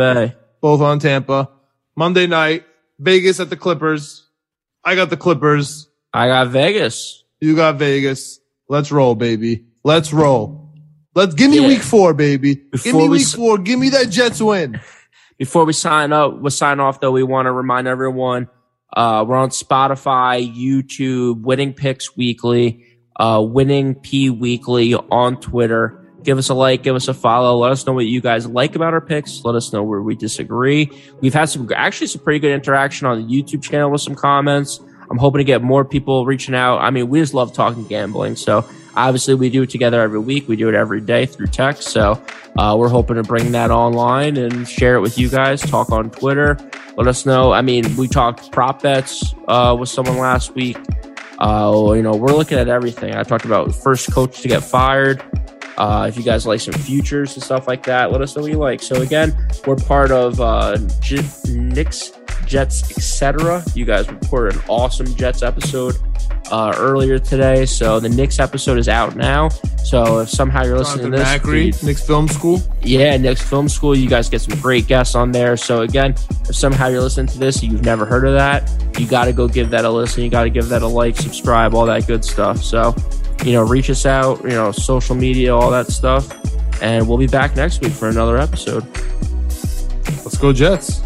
Both on Tampa. Monday night, Vegas at the Clippers. I got the Clippers. I got Vegas. You got Vegas. Let's roll, baby. Let's roll. Let's give me Yeah. week four, baby. give me week s- four. Give me that Jets win. <laughs> Before we sign up, we'll sign off though, we want to remind everyone, uh, we're on Spotify, YouTube, Winning Picks Weekly, uh, Winning P Weekly on Twitter. Give us a like, give us a follow. Let us know what you guys like about our picks. Let us know where we disagree. We've had some, actually some pretty good interaction on the YouTube channel with some comments. I'm hoping to get more people reaching out. I mean, we just love talking gambling. So obviously we do it together every week. We do it every day through text. So uh, we're hoping to bring that online and share it with you guys. Talk on Twitter. Let us know. I mean, we talked prop bets uh, with someone last week. Uh, you know, we're looking at everything. I talked about first coach to get fired. Uh, if you guys like some futures and stuff like that, let us know what you like. So again, we're part of uh, J- Knicks, Jets, etc. You guys reported an awesome Jets episode uh, earlier today. So the Knicks episode is out now. So if somehow you're listening to this, Macri, dude, Knicks Film School. yeah, Knicks Film School, you guys get some great guests on there. So again, if somehow you're listening to this, you've never heard of that, you got to go give that a listen. You got to give that a like, subscribe, all that good stuff. So, you know, reach us out, you know, social media, all that stuff. And we'll be back next week for another episode. Let's go Jets.